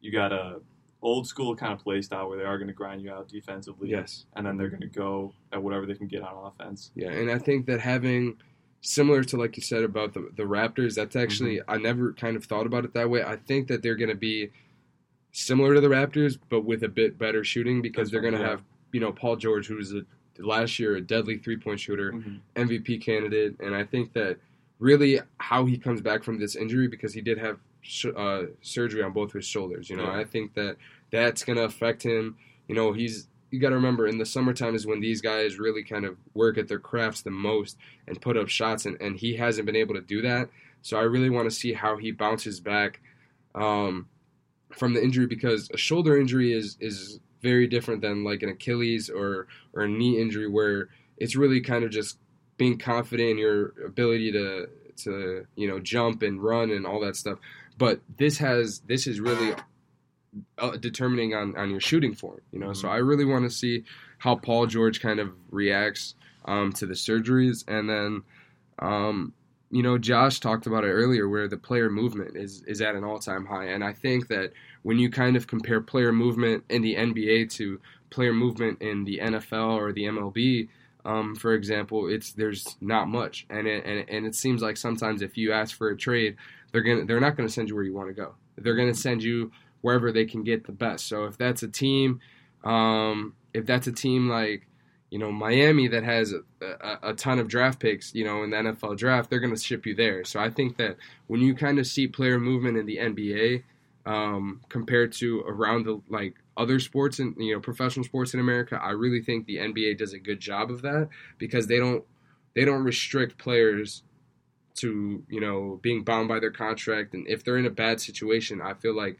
you got a old school kind of play style where they are going to grind you out defensively. Yes. And then they're going to go at whatever they can get on offense. Yeah, and I think that having similar to like you said about the the Raptors, that's actually Mm-hmm. I never kind of thought about it that way. I think that they're going to be similar to the Raptors, but with a bit better shooting because That's they're going to yeah. have you know Paul George, who was a last year a deadly three point shooter, Mhm. MVP candidate, and I think that really how he comes back from this injury because he did have sh- uh, surgery on both his shoulders. You know, Yeah. I think that that's going to affect him. You know, he's you got to remember in the summertime is when these guys really kind of work at their crafts the most and put up shots, and, and he hasn't been able to do that. So I really want to see how he bounces back um, from the injury because a shoulder injury is is very different than like an Achilles or or a knee injury where it's really kind of just being confident in your ability to to you know jump and run and all that stuff. But this has this is really uh, determining on on your shooting form. You know, so Mhm. I really want to see how Paul George kind of reacts um, to the surgeries, and then. Um, you know, Josh talked about it earlier, where the player movement is is at an all time high, and I think that when you kind of compare player movement in the NBA to player movement in the NFL or the MLB, um, for example, it's there's not much, and it, and, and it seems like sometimes if you ask for a trade, they're gonna they're not gonna send you where you want to go. They're gonna send you wherever they can get the best. So if that's a team, um, if that's a team like you know Miami that has a, a, a ton of draft picks, you know, in the NFL draft, they're going to ship you there. So I think that when you kind of see player movement in the NBA um, compared to around the like other sports and you know professional sports in America, I really think the NBA does a good job of that because they don't they don't restrict players to you know being bound by their contract. And if they're in a bad situation, I feel like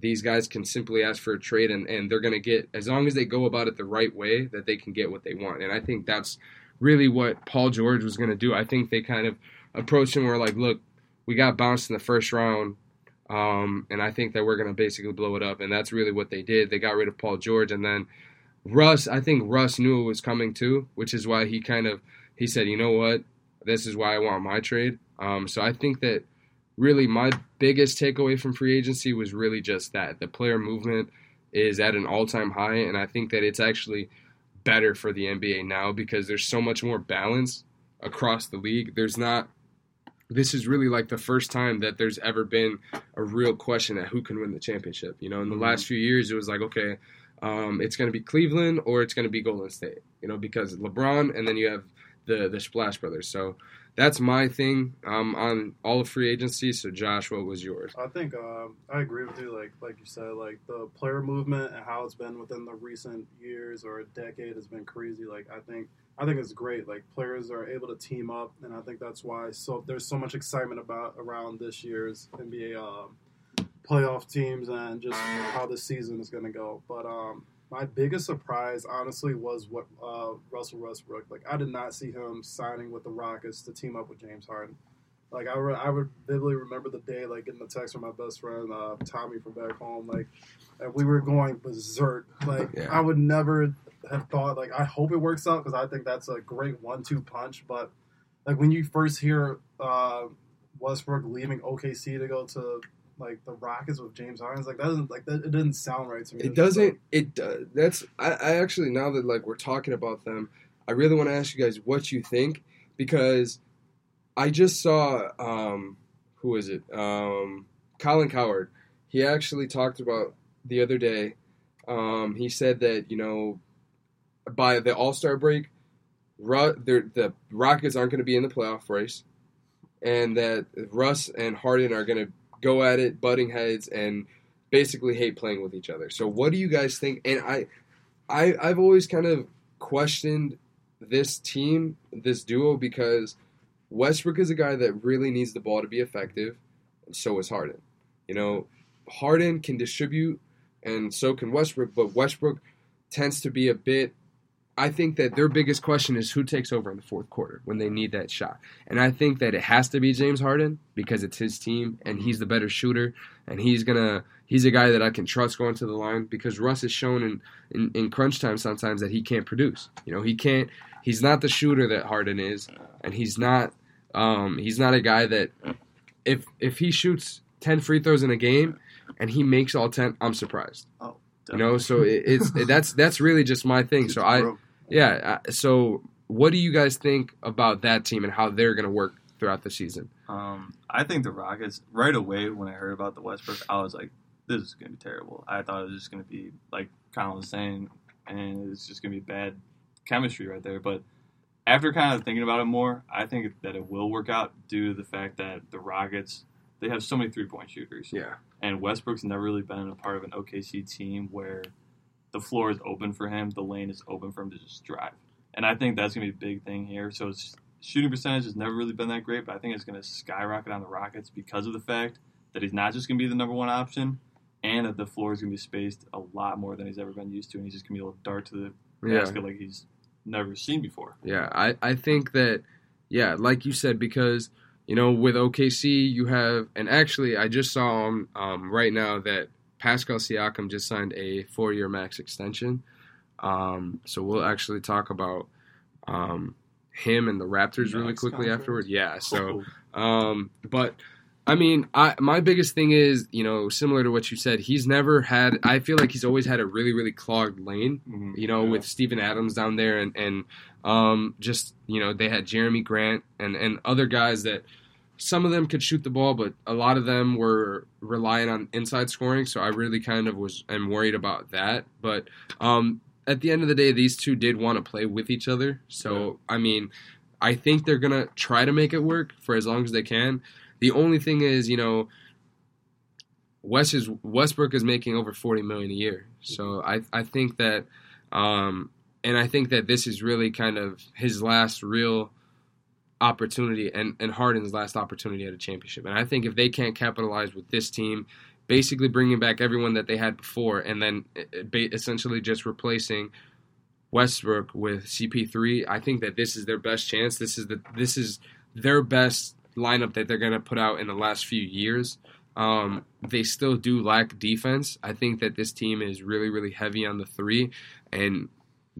these guys can simply ask for a trade and, and they're going to get as long as they go about it the right way that they can get what they want. And i think that's really what paul george was going to do. I think they kind of approached him where like look we got bounced in the first round um, and i think that we're going to basically blow it up. And that's really what they did. They got rid of paul george. And then russ i think russ knew it was coming too which is why he kind of he said you know what this is why i want my trade um, so i think that really my biggest takeaway from free agency was really just that the player movement is at an all-time high and I think that it's actually better for the NBA now because there's so much more balance across the league. There's not this is really like the first time that there's ever been a real question at who can win the championship. You know, in the Mhm. last few years it was like okay, um, it's going to be Cleveland or it's going to be Golden State. You know, because LeBron and then you have the the Splash Brothers. So that's my thing um, on all of free agency. So, Josh, what was yours? I think um, I agree with you. Like like you said, like the player movement and how it's been within the recent years or a decade has been crazy. Like I think I think it's great. Like players are able to team up, and I think that's why so there's so much excitement about around this year's NBA um, playoff teams and just how the season is going to go. But um, my biggest surprise, honestly, was what uh, Russell Westbrook. Like I did not see him signing with the Rockets to team up with James Harden. Like I, re- I would vividly remember the day, like getting the text from my best friend uh, Tommy from back home, like, and we were going berserk. Like Yeah. I would never have thought. Like I hope it works out because I think that's a great one-two punch. But like when you first hear uh, Westbrook leaving OKC to go to like the Rockets with James Harden, like that doesn't like that. It doesn't sound right to me. It doesn't. It uh, that's. I, I actually now that like we're talking about them, I really want to ask you guys what you think because I just saw um, who is it? Um, Colin Cowherd. He actually talked about the other day. Um, he said that you know by the All Star break, Ru- the Rockets aren't going to be in the playoff race, and that Russ and Harden are going to go at it, butting heads, and basically hate playing with each other. So what do you guys think? And I, I I've always kind of questioned this team, this duo, because Westbrook is a guy that really needs the ball to be effective, and so is Harden. You know, Harden can distribute, and so can Westbrook, but Westbrook tends to be a bit. I think that their biggest question is who takes over in the fourth quarter when they need that shot. And I think that it has to be James Harden because it's his team and he's the better shooter and he's gonna he's a guy that I can trust going to the line because Russ has shown in, in, in crunch time sometimes that he can't produce. You know, he can't he's not the shooter that Harden is and he's not um, he's not a guy that if if he shoots ten free throws in a game, and he makes all ten, I'm surprised. Oh, You know, so it, it's that's that's really just my thing. So I yeah. uh, So what do you guys think about that team and how they're going to work throughout the season? Um, I think the Rockets right away when I heard about the Westbrook, I was like, "This is going to be terrible." I thought it was just going to be like Colin was saying, and it's just going to be bad chemistry right there. But after kind of thinking about it more, I think that it will work out due to the fact that the Rockets they have so many three point shooters, Yeah. and Westbrook's never really been a part of an OKC team where the floor is open for him, the lane is open for him to just drive. And I think that's going to be a big thing here. So it's, shooting percentage has never really been that great, but I think it's going to skyrocket on the Rockets because of the fact that he's not just going to be the number one option and that the floor is going to be spaced a lot more than he's ever been used to. And he's just going to be able to dart to the Yeah. basket like he's never seen before. Yeah, I, I think that, yeah, like you said, because, you know, with OKC, you have, and actually, I just saw um, um, right now that Pascal Siakam just signed a four year max extension. Um, so we'll actually talk about um, him and the Raptors really quickly afterward. Yeah, so, um, but. I mean, I, my biggest thing is, you know, similar to what you said, he's never had. I feel like he's always had a really, really clogged lane Mhm. you know, Yeah. with Steven Adams down there, and and um, just you know they had Jerami Grant and and other guys that some of them could shoot the ball, but a lot of them were relying on inside scoring. So I really kind of was am worried about that. But um, at the end of the day, these two did want to play with each other. So I mean, I think they're gonna try to make it work for as long as they can. The only thing is, you know. West is Westbrook is making over forty million a year, so I I think that, um, and I think that this is really kind of his last real opportunity, and and Harden's last opportunity at a championship. And I think if they can't capitalize with this team, basically bringing back everyone that they had before, and then uh, essentially just replacing Westbrook with CP3, I think that this is their best chance. This is the this is their best lineup that they're going to put out in the last few years. Um, they still do lack defense. I think that this team is really, really heavy on the three, and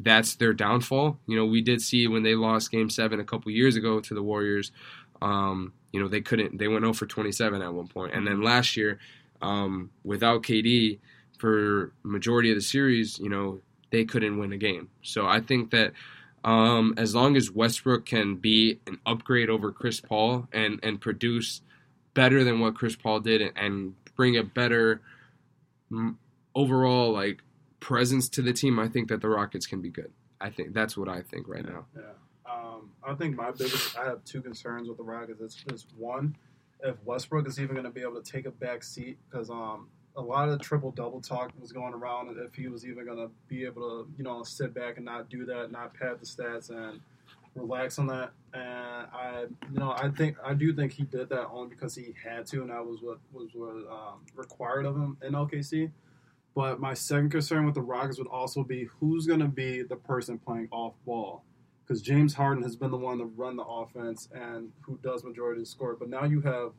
that's their downfall. You know, we did see when they lost Game Seven a couple years ago to the Warriors. Um, you know, they couldn't. They went 0 for 27 at one point. and then last year, um, without KD for majority of the series, you know, they couldn't win a game. So I think that um, as long as Westbrook can be an upgrade over Chris Paul and and produce better than what Chris Paul did and, and bring a better overall like presence to the team, I think that the Rockets can be good. I think that's what I think right now. Yeah. Um, I think my biggest, I have two concerns with the Rockets. It's, it's one, if Westbrook is even going to be able to take a back seat, because um, a lot of the triple double talk was going around, if he was even going to be able to, you know, sit back and not do that, not pad the stats, and relax on that. And I, you know, I think I do think he did that only because he had to, and that was what was what um, required of him in OKC. But my second concern with the Rockets would also be who's going to be the person playing off ball because James Harden has been the one to run the offense and who does majority of the score. But now you have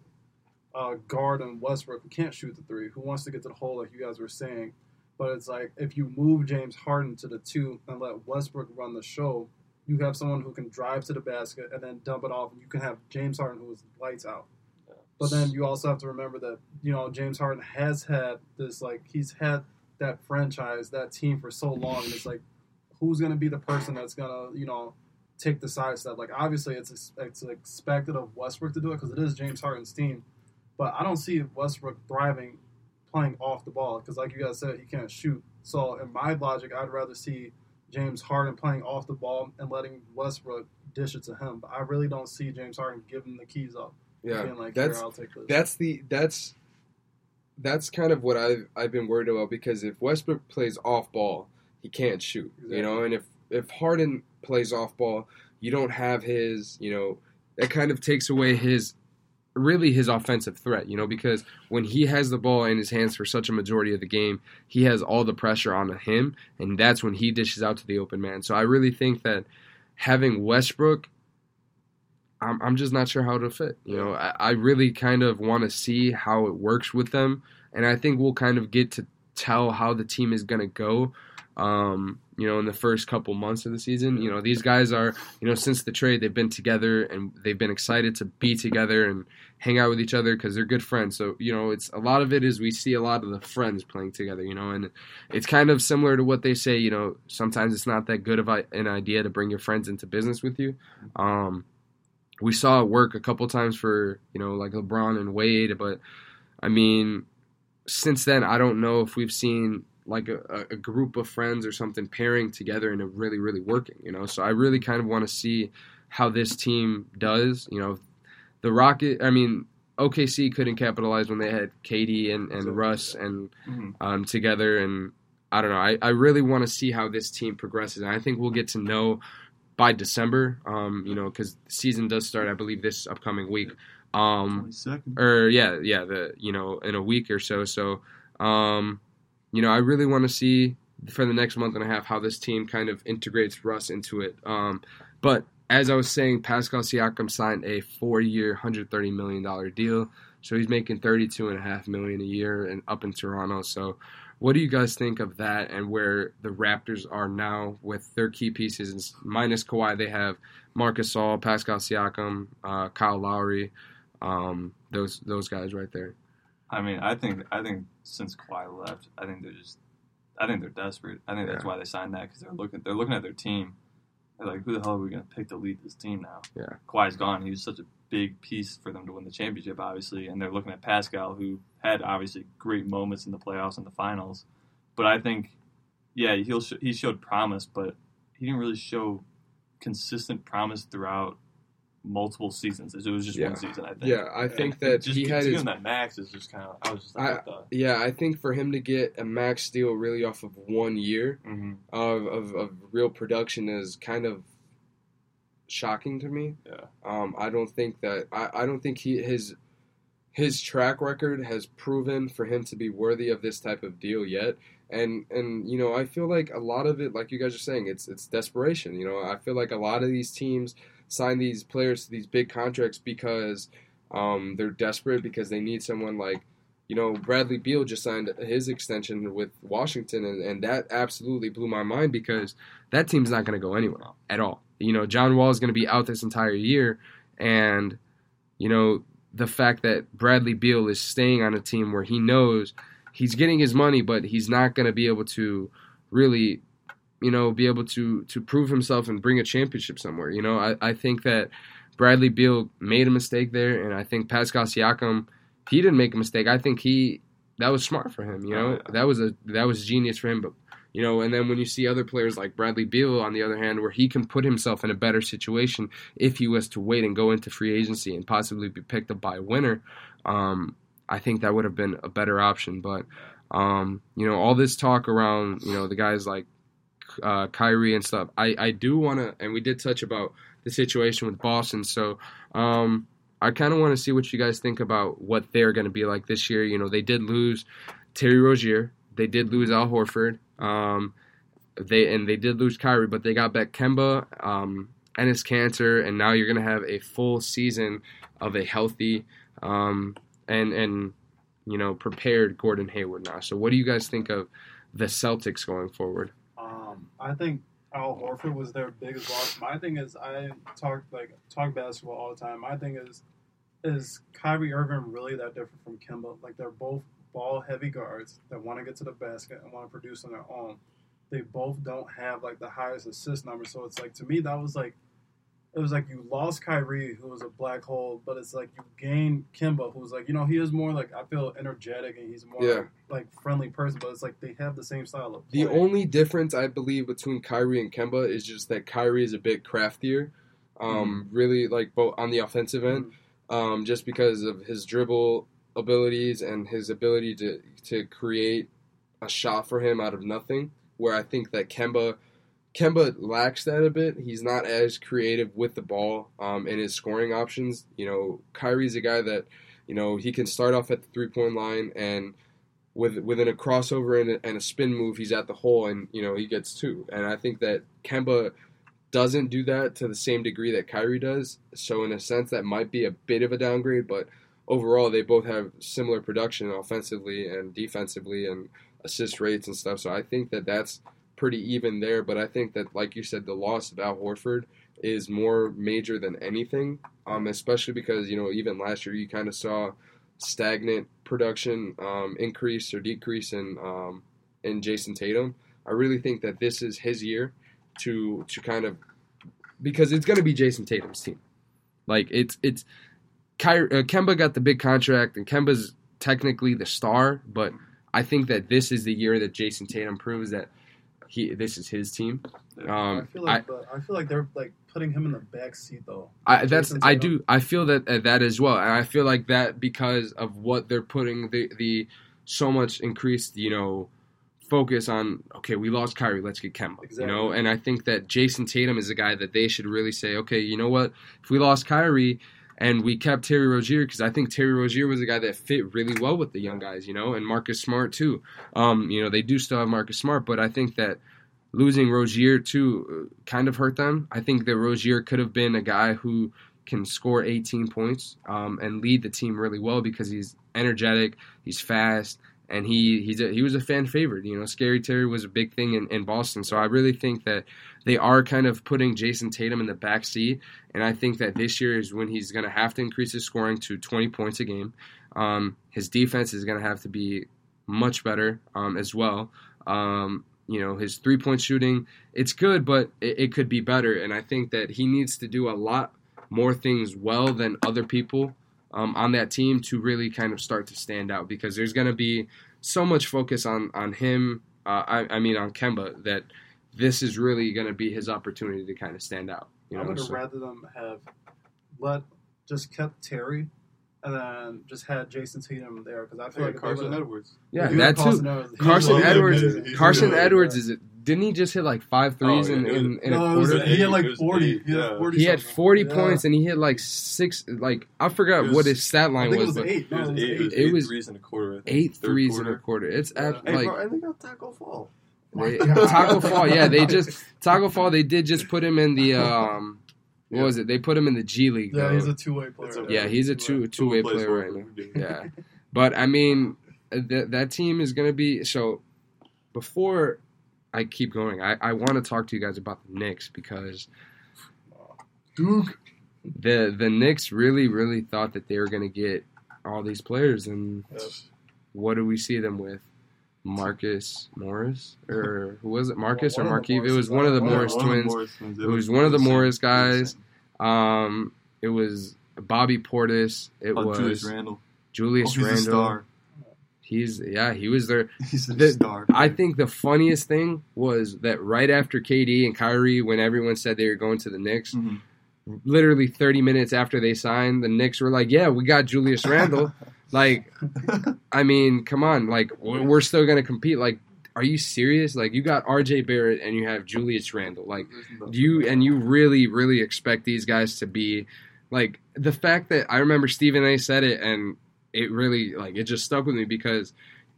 uh, guard and Westbrook who can't shoot the three, who wants to get to the hole like you guys were saying. But it's like if you move James Harden to the two and let Westbrook run the show, you have someone who can drive to the basket and then dump it off, and you can have James Harden who is lights out. But then you also have to remember that you know James Harden has had this like he's had that franchise, that team for so long, it's like who's going to be the person that's going to you know take the side step? Like obviously it's it's expected of Westbrook to do it because it is James Harden's team, but I don't see Westbrook thriving playing off the ball because like you guys said he can't shoot. So in my logic, I'd rather see James Harden playing off the ball and letting Westbrook dish it to him. But I really don't see James Harden giving the keys up. Yeah, like, that's Here, I'll take this. that's the that's that's kind of what I've I've been worried about because if Westbrook plays off ball, he can't shoot. You know, and if if Harden plays off ball, you don't have his. You know, that kind of takes away his really his offensive threat. You know, because when he has the ball in his hands for such a majority of the game, he has all the pressure on him, and that's when he dishes out to the open man. So I really think that having Westbrook I'm, I'm just not sure how it'll fit. You know, I, I really kind of want to see how it works with them, and I think we'll kind of get to tell how the team is going to go. Um, you know, in the first couple months of the season. You know, these guys are, you know, since the trade, they've been together and they've been excited to be together and hang out with each other because they're good friends. So, you know, it's a lot of it is we see a lot of the friends playing together, you know, and it's kind of similar to what they say, you know, sometimes it's not that good of an idea to bring your friends into business with you. Um, we saw it work a couple times for, you know, like LeBron and Wade, but I mean, since then, I don't know if we've seen like a, a group of friends or something pairing together and it really, really working, you know. So I really kind of want to see how this team does. You know, the Rocket. I mean, OKC couldn't capitalize when they had KD and, and Russ and Mhm. um, together, and I don't know. I, I really want to see how this team progresses, and I think we'll get to know by December. Um, you know, because the season does start, I believe, this upcoming week. Um, 22nd. or yeah, yeah, the you know in a week or so. So, um, you know, I really want to see for the next month and a half how this team kind of integrates Russ into it. Um, but as I was saying, Pascal Siakam signed a four-year, hundred thirty million dollar deal, so he's making thirty-two and a half million a year and up in Toronto. So. What do you guys think of that and where the Raptors are now with their key pieces? Minus Kawhi, they have Marc Gasol, Pascal Siakam, uh, Kyle Lowry, um, those those guys right there. I mean, I think I think since Kawhi left, I think they're just, I think they're desperate. I think that's Yeah. why they signed that because they're looking they're looking at their team. They're like, who the hell are we going to pick to lead this team now? Yeah. Kawhi's gone. He was such a big piece for them to win the championship, obviously, and they're looking at Pascal, who had obviously great moments in the playoffs and the finals. But I think, yeah, he'll sh- he showed promise, but he didn't really show consistent promise throughout multiple seasons. It was just Yeah. one season, I think. Yeah, I think And that just he had to give his. that max is just kind of. I was just I- like, what Yeah, I think for him to get a max deal really off of one year the. hmm of, of, of real production is kind of shocking to me. Yeah. Um, I don't think that I, I don't think he his his track record has proven for him to be worthy of this type of deal yet. And and you know, I feel like a lot of it, like you guys are saying, it's it's desperation. You know, I feel like a lot of these teams sign these players to these big contracts because um, they're desperate because they need someone like you know, Bradley Beal just signed his extension with Washington, and, and that absolutely blew my mind because that team's not going to go anywhere at all. You know, John Wall is going to be out this entire year, and you know the fact that Bradley Beal is staying on a team where he knows he's getting his money, but he's not going to be able to really, you know, be able to to prove himself and bring a championship somewhere. You know, I, I think that Bradley Beal made a mistake there, and I think Pascal Siakam he didn't make a mistake. I think he that was smart for him. You know, that was a that was genius for him. But you know, and then when you see other players like Bradley Beal, on the other hand, where he can put himself in a better situation if he was to wait and go into free agency and possibly be picked up by a winner, um, I think that would have been a better option. But um, you know, all this talk around you know the guys like uh, Kyrie and stuff. I I do want to, and we did touch about the situation with Boston. So um, I kind of want to see what you guys think about what they're going to be like this year. You know, they did lose Terry Rozier, they did lose Al Horford, um, they and they did lose Kyrie, but they got back Kemba um, Enes Kanter, and now you're to have a full season of a healthy um, and and you know prepared Gordon Hayward now. So what do you guys think of the Celtics going forward? Um, I think Al Horford was their biggest loss. My thing is, I talk like talk basketball all the time. My thing is, is Kyrie Irving really that different from Kemba? Like they're both ball heavy guards that want to get to the basket and want to produce on their own. They both don't have like the highest assist number, so it's like to me that was like. It was like you lost Kyrie, who was a black hole, but it's like you gained Kemba, who's like, you know, he is more like I feel energetic and he's more Yeah. like, like friendly person, but it's like they have the same style of Play. The only difference I believe between Kyrie and Kemba is just that Kyrie is a bit craftier, um, really like both on the offensive end, um, just because of his dribble abilities and his ability to to create a shot for him out of nothing. Where I think that Kemba Kemba lacks that a bit. He's not as creative with the ball um, in his scoring options. You know, Kyrie's a guy that you know he can start off at the three point line and with within a crossover and a, and a spin move, he's at the hole and you know he gets two. And I think that Kemba doesn't do that to the same degree that Kyrie does. So in a sense, that might be a bit of a downgrade, but overall, they both have similar production offensively and defensively and assist rates and stuff. So I think that that's pretty even there. But I think that, like you said, the loss of Al Horford is more major than anything. Um, especially because you know even last year you kind of saw stagnant production um, increase or decrease in um, in Jayson Tatum. I really think that this is his year to to kind of because it's going to be Jayson Tatum's team. Like it's it's Ky- uh, Kemba got the big contract and Kemba's technically the star, but I think that this is the year that Jayson Tatum proves that he this is his team. I Um, feel like but I feel like they're like putting him in the back seat though. I, that's Jayson I Tatum. do I feel that uh, that as well, and I feel like that because of what they're putting the the so much increased you know focus on. Okay, we lost Kyrie, let's get Kemba. exactly. You know, and I think that Jayson Tatum is a guy that they should really say, okay, you know what, if we lost Kyrie. And we kept Terry Rozier because I think Terry Rozier was a guy that fit really well with the young guys, you know, and Marcus Smart too. Um, you know, they do still have Marcus Smart, but I think that losing Rozier too uh, kind of hurt them. I think that Rozier could have been a guy who can score 18 points um, and lead the team really well because he's energetic, he's fast, and he he's a, he was a fan favorite. You know, Scary Terry was a big thing in, in Boston, so I really think that they are kind of putting Jayson Tatum in the back seat, and I think that this year is when he's going to have to increase his scoring to 20 points a game. Um, his defense is going to have to be much better um, as well. Um, you know, his three point shooting, it's good, but it, it could be better. And I think that he needs to do a lot more things well than other people um, on that team to really kind of start to stand out because there's going to be so much focus on, on him, uh, I, I mean, on Kemba, that this is really going to be his opportunity to kind of stand out. You I know, would have so- rather them have let just kept Terry and then just had Jayson Tatum there because I feel like Carson would've- Edwards. yeah, that too. Carson Edwards. He Carson was- Edwards, Carson really Edwards is it? Didn't he just hit like five threes Oh, in, yeah, in, in a No, it was- quarter? he had like 40. eight, He had yeah. 40 He had 40 Yeah. points and he hit like six, like I forgot was- what his stat I line think was, was but eight. It No, was it was eight, it was eight. It was threes in a quarter. I think. eight Third threes quarter. in a quarter. It's Yeah. at, Hey, like bro, I think I'll Taco Fall. they, *laughs* Taco Fall. Yeah, they just Taco Fall. They did just put him in the um, what Yeah. was it? They put him in the G League. Yeah, though. he's a two way player. It's yeah, he's a two two way player right now. *laughs* Yeah, but I mean that that team is gonna be so. Before I keep going, I, I want to talk to you guys about the Knicks because Duke. the the Knicks really really thought that they were gonna get all these players, and what do we see them with? Marcus Morris or who was it? Marcus One or the Markieff? It was one of the One Morris One of twins. Morris twins. It was one of the Morris guys. Um, it was Bobby Portis. It Oh, was Julius Randle. Julius oh, he's Randle. star. He's yeah, he was there. *laughs* He's a The- star. I think the funniest thing was that right after KD and Kyrie, when everyone said they were going to the Knicks, Mhm. literally 30 minutes after they signed, the Knicks were like, "Yeah, we got Julius Randle." *laughs* like, I mean, come on, like we're still gonna compete. Like, are you serious? Like, you got R.J. Barrett and you have Julius Randle. Like, you and you really, really expect these guys to be like the fact that I remember Stephen A. said it and it really like it just stuck with me because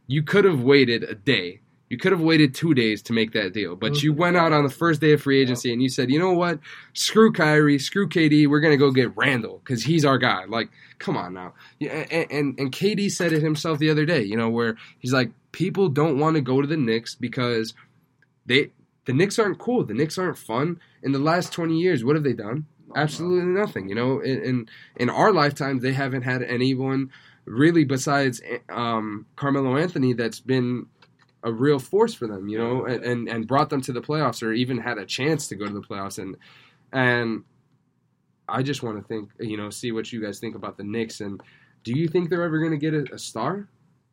you could have waited a day. You could have waited two days to make that deal, but you went out on the first day of free agency and you said, "You know what? Screw Kyrie, screw KD. We're gonna go get Randle because he's our guy." Like, come on now. And, and and KD said it himself the other day. You know, where he's like, people don't want to go to the Knicks because they the Knicks aren't cool. The Knicks aren't fun. In the last twenty years, what have they done? Absolutely nothing. You know, in in, in our lifetimes, they haven't had anyone really besides um, Carmelo Anthony that's been a real force for them. You know, and, and and brought them to the playoffs or even had a chance to go to the playoffs. And and I just want to think, you know, see what you guys think about the Knicks. And do you think they're ever going to get a, a star?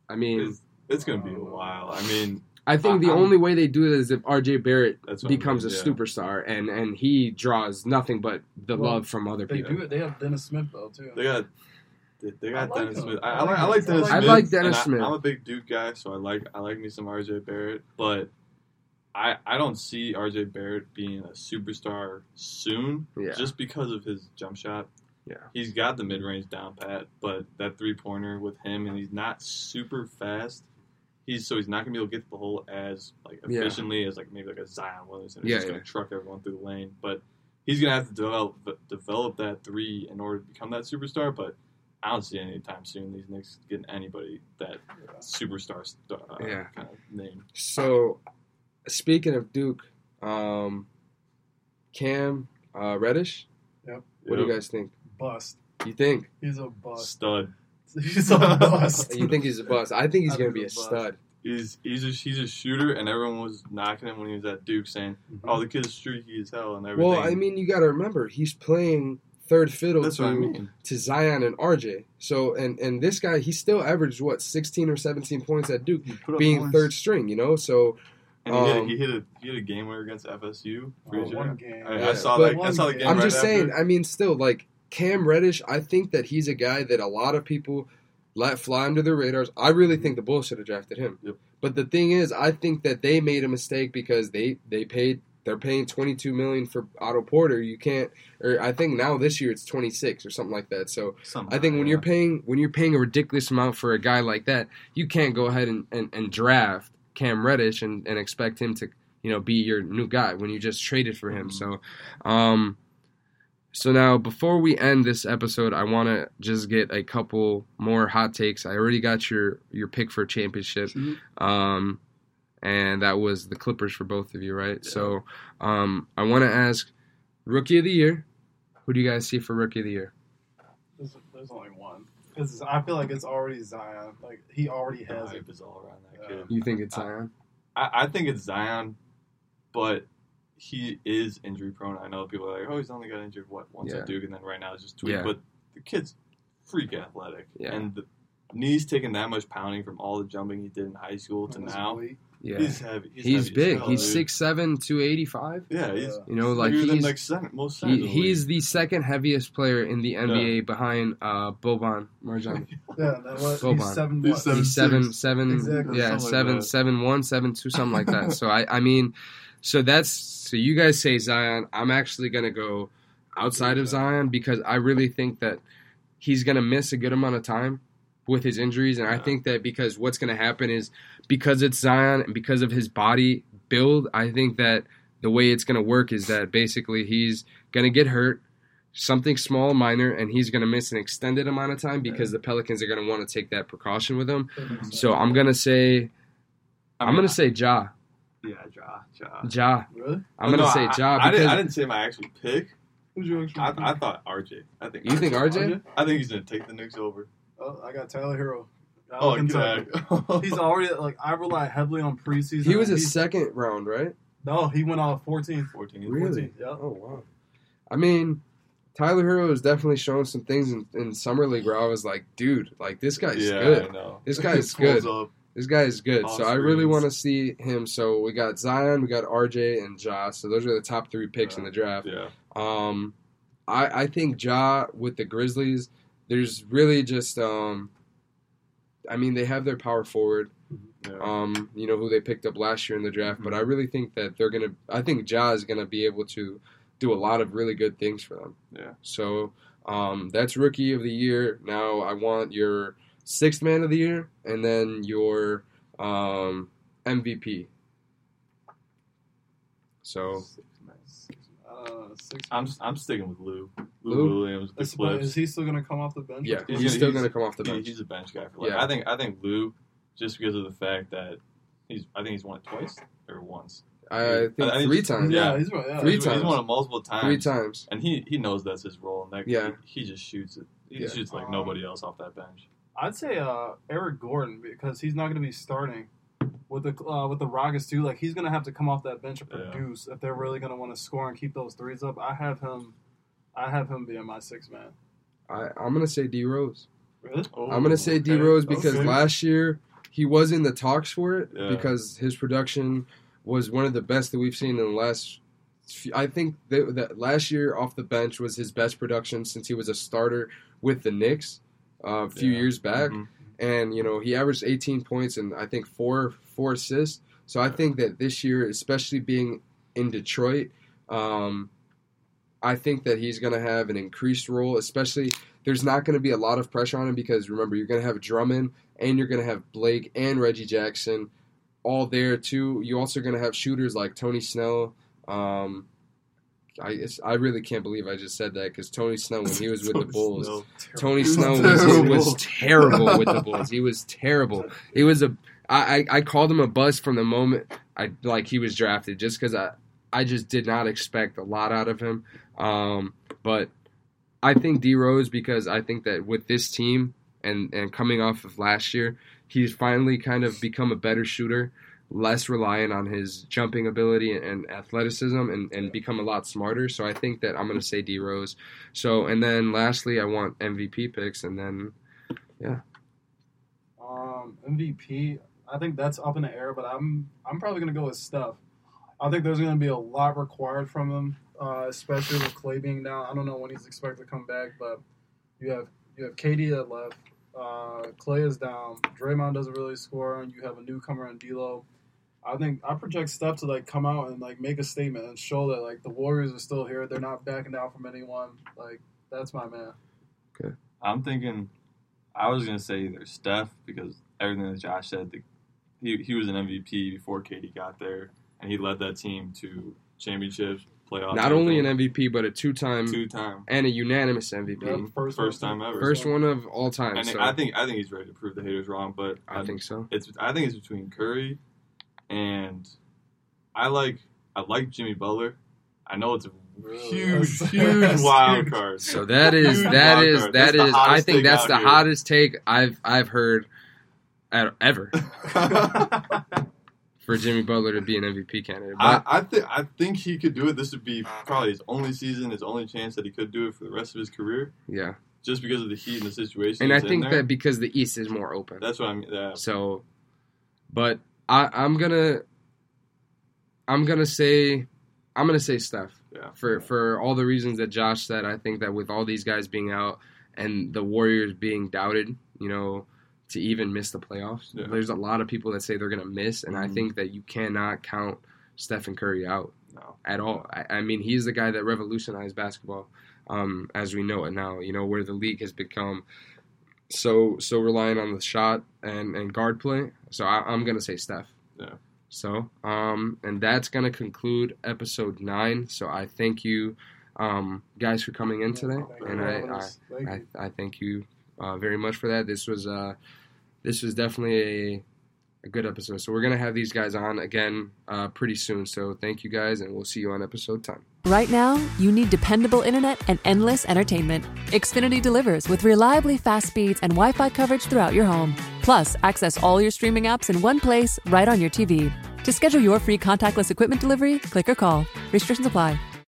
I mean, It's, it's gonna be a while. I mean, I think the I- I'm- only way they do it is if RJ Barrett that's what I becomes a mean, yeah. superstar and and he draws nothing but the Well, love from other They people. They do. They have Dennis Smith though too. They got. They, they got I like Dennis him. Smith. I, I I, like like, I him. like Dennis Smith. I Smith. like Dennis and I- Smith. I'm a big Duke guy, so I like I like me some RJ Barrett, but I I don't see RJ Barrett being a superstar soon, Yeah. just because of his jump shot. Yeah. he's got the mid range down pat, but that three pointer with him, and he's not super fast. He's so he's not gonna be able to get to the hole as like Yeah. efficiently as like maybe like a Zion Williamson. He's Yeah, just gonna truck everyone through the lane, but he's gonna have to develop develop that three in order to become that superstar. But I don't see any time soon these Knicks getting anybody that superstar star, uh, Yeah. kind of name. So speaking of Duke, um, Cam uh, Reddish. Yep. What do you guys think? Bust. You think? He's a bust. Stud. *laughs* He's a bust. You think he's a bust? I think he's I gonna think be a a stud. He's he's a, he's a shooter, and everyone was knocking him when he was at Duke, saying, "Oh, the kid's streaky as hell," and everything. Well, I mean, you got to remember he's playing third fiddle that's to I mean. to Zion and RJ. So, and and this guy, he still averaged what sixteen or seventeen points at Duke, He put up being points. third string. You know, so and he, hit, um, a, he hit a he hit a game winner against FSU. Pretty Oh, sure. one game. I, Yeah, I saw but- that. I saw the game. I'm right just after. saying. I mean, still like Cam Reddish. I think that he's a guy that a lot of people let fly under their radars. I really think the Bulls should have drafted him. Yep. But the thing is, I think that they made a mistake because they they paid. They're paying 22 million for Otto Porter. You can't, or I think now this year it's 26 or something like that. So Something I think when like you're paying when you're paying a ridiculous amount for a guy like that, you can't go ahead and, and, and draft Cam Reddish and, and expect him to you know be your new guy when you just traded for him. Mhm. So, um, so now before we end this episode, I want to just get a couple more hot takes. I already got your your pick for championship, Shoot. um, and that was the Clippers for both of you, right? Yeah. So, um, I want to ask rookie of the year. Who do you guys see for rookie of the year? There's, there's only one. Because I feel like it's already Zion. Like he already the has it. hype is all around that Yeah. kid. You think it's Zion? I, I think it's Zion, but he is injury prone. I know people are like, oh, he's only got injured what once Yeah. at Duke, and then right now it's just tweak. Yeah. But the kid's freak athletic, Yeah. and the knees taking that much pounding from all the jumping he did in high school to now. weight. Yeah. He's heavy. He's, He's heavy big. hell, he's dude. six seven, two eighty five. Yeah, he's You know, like bigger than he's like center, most he, the he's the second heaviest player in the NBA behind uh, Boban Marjan. *laughs* Yeah, that was, Boban. he's seven. He's what? seven- He's seven seven Exactly. yeah Something like seven that. seven one seven two something like that. so I I mean, so that's so you guys say Zion. I'm actually gonna go outside of Zion because I really think that he's gonna miss a good amount of time with his injuries, and I think that because what's gonna happen is because it's Zion and because of his body build, I think that the way it's gonna work is that basically he's gonna get hurt. Something small, minor, and he's going to miss an extended amount of time because the Pelicans are going to want to take that precaution with him. That makes sense. So I'm gonna say I I'm gonna say Ja. yeah, Ja, Ja. Ja. Really? I'm gonna No, say Ja I, because didn't, I didn't say my actual pick. Who's your actual I, pick? I thought RJ. I think You think RJ? I think he's gonna take the Knicks over. Oh, I got Tyler Herro. Out Oh, of Kentucky. God. He's already like I rely heavily on preseason. he was a He's- second round, right? no, he went off 14. 14. Really? Yeah. Oh wow. I mean, Tyler Herro has definitely shown some things in, in summer league where I was like, dude, like this guy's yeah, I good. know. This guy's *laughs* good. Up. This guy is good. Off So I really want to see him. So we got Zion, we got RJ, and Ja. So those are the top three picks in the draft. Yeah. Um, I I think Ja with the Grizzlies. There's really just um, I mean they have their power forward. yeah. um, you know, who they picked up last year in the draft. But I really think that they're gonna. I think Ja is gonna be able to do a lot of really good things for them. Yeah. So um, that's rookie of the year. Now I want your sixth man of the year, and then your um, MVP. So six. I'm I'm sticking with Lou. Lou, Lou? Williams. The Is, Clips. is he still going to come off the bench? yeah, He's he's, still gonna come off the He- bench. he's a bench guy for like. Yeah. I think I think Lou, just because of the fact that he's I think he's won it twice or once. I think I- I three just- times. Yeah, Yeah. he's right. Yeah. Three he's, times. He's won it multiple times. Three times. And he he knows that's his role. And that Yeah. he, he just shoots it. He Yeah. shoots like Um, nobody else off that bench. I'd say uh, Eric Gordon because he's not going to be starting with the uh, with the Rockets too. Like he's going to have to come off that bench and Yeah. produce if they're really going to want to score and keep those threes up. I have him. I have him being my six man. I, I'm gonna say D Rose. Really? I'm gonna say D Oh, okay. Rose because Okay. last year he was in the talks for it Yeah. because his production was one of the best that we've seen in the last. few- I think that, that last year off the bench was his best production since he was a starter with the Knicks uh, a few Yeah. years back, Mhm. And you know he averaged 18 points and I think four four assists. So I think that this year, especially being in Detroit, um, I think that he's going to have an increased role, especially there's not going to be a lot of pressure on him because remember, you're going to have Drummond and you're going to have Blake and Reggie Jackson all there too. You're also going to have shooters like Tony Snell. Um, I I really can't believe I just said that because Tony Snow when he was with the Bulls, Snell. Tony Snow was was, terrible. with the Bulls. He was terrible. He was a. I, I I called him a bust from the moment I like he was drafted just because I I just did not expect a lot out of him. Um, but I think D Rose because I think that with this team and and coming off of last year, he's finally kind of become a better shooter, less reliant on his jumping ability and athleticism, and, and become a lot smarter. So I think that I'm going to say D Rose. So and then lastly, I want MVP picks, and then yeah. Um, MVP, I think that's up in the air, but I'm I'm probably gonna go with Steph. I think there's gonna be a lot required from him, uh, especially with Clay being down. I don't know when he's expected to come back, but you have you have KD at left, uh, Clay is down, Draymond doesn't really score, and you have a newcomer in D'Lo. I think I project Steph to like come out and like make a statement and show that like the Warriors are still here. They're not backing down from anyone. Like that's my man. Okay. I'm thinking, I was gonna say either Steph because everything that Josh said, the, he he was an MVP before KD got there, and he led that team to championships, playoffs. not only an MVP but a two-time two time, and a unanimous MVP, Yeah, first first time ever. first one of all time. and so I think I think he's ready to prove the haters wrong, but I think so. it's I think it's between Curry and I like I like Jimmy Butler. I know it's a huge, That's- huge *laughs* that's wild huge. card. So that is Huge that wild is card. that That's is. I think that's the here. hottest take I've I've heard at, ever *laughs* for Jimmy Butler to be an MVP candidate. I, But I think I think he could do it. This would be probably his only season, his only chance that he could do it for the rest of his career, yeah, just because of the heat and the situation. and I he's in think there. that because the East is more open, that's what I mean. Yeah. so. But I, I'm gonna I'm gonna say I'm gonna say Steph. Yeah. For for all the reasons that Josh said, I think that with all these guys being out and the Warriors being doubted, you know, to even miss the playoffs, Yeah. there's a lot of people that say they're gonna miss, and I Mhm. think that you cannot count Stephen Curry out No. at all. I, I mean, he's the guy that revolutionized basketball um, as we know it now. You know, where the league has become so so reliant on the shot and and guard play. So I, I'm gonna say Steph. Yeah. So um, and that's gonna conclude episode nine. So I thank you, um, guys, for coming in today, Thank and I I, I. I thank you uh, very much for that. This was uh, this was definitely a a good episode. So we're gonna have these guys on again uh, pretty soon. So thank you guys, and we'll see you on episode ten. Right now, you need dependable internet and endless entertainment. Xfinity delivers with reliably fast speeds and Wi Fi coverage throughout your home. Plus, access all your streaming apps in one place right on your TV. To schedule your free contactless equipment delivery, click or call. Restrictions apply.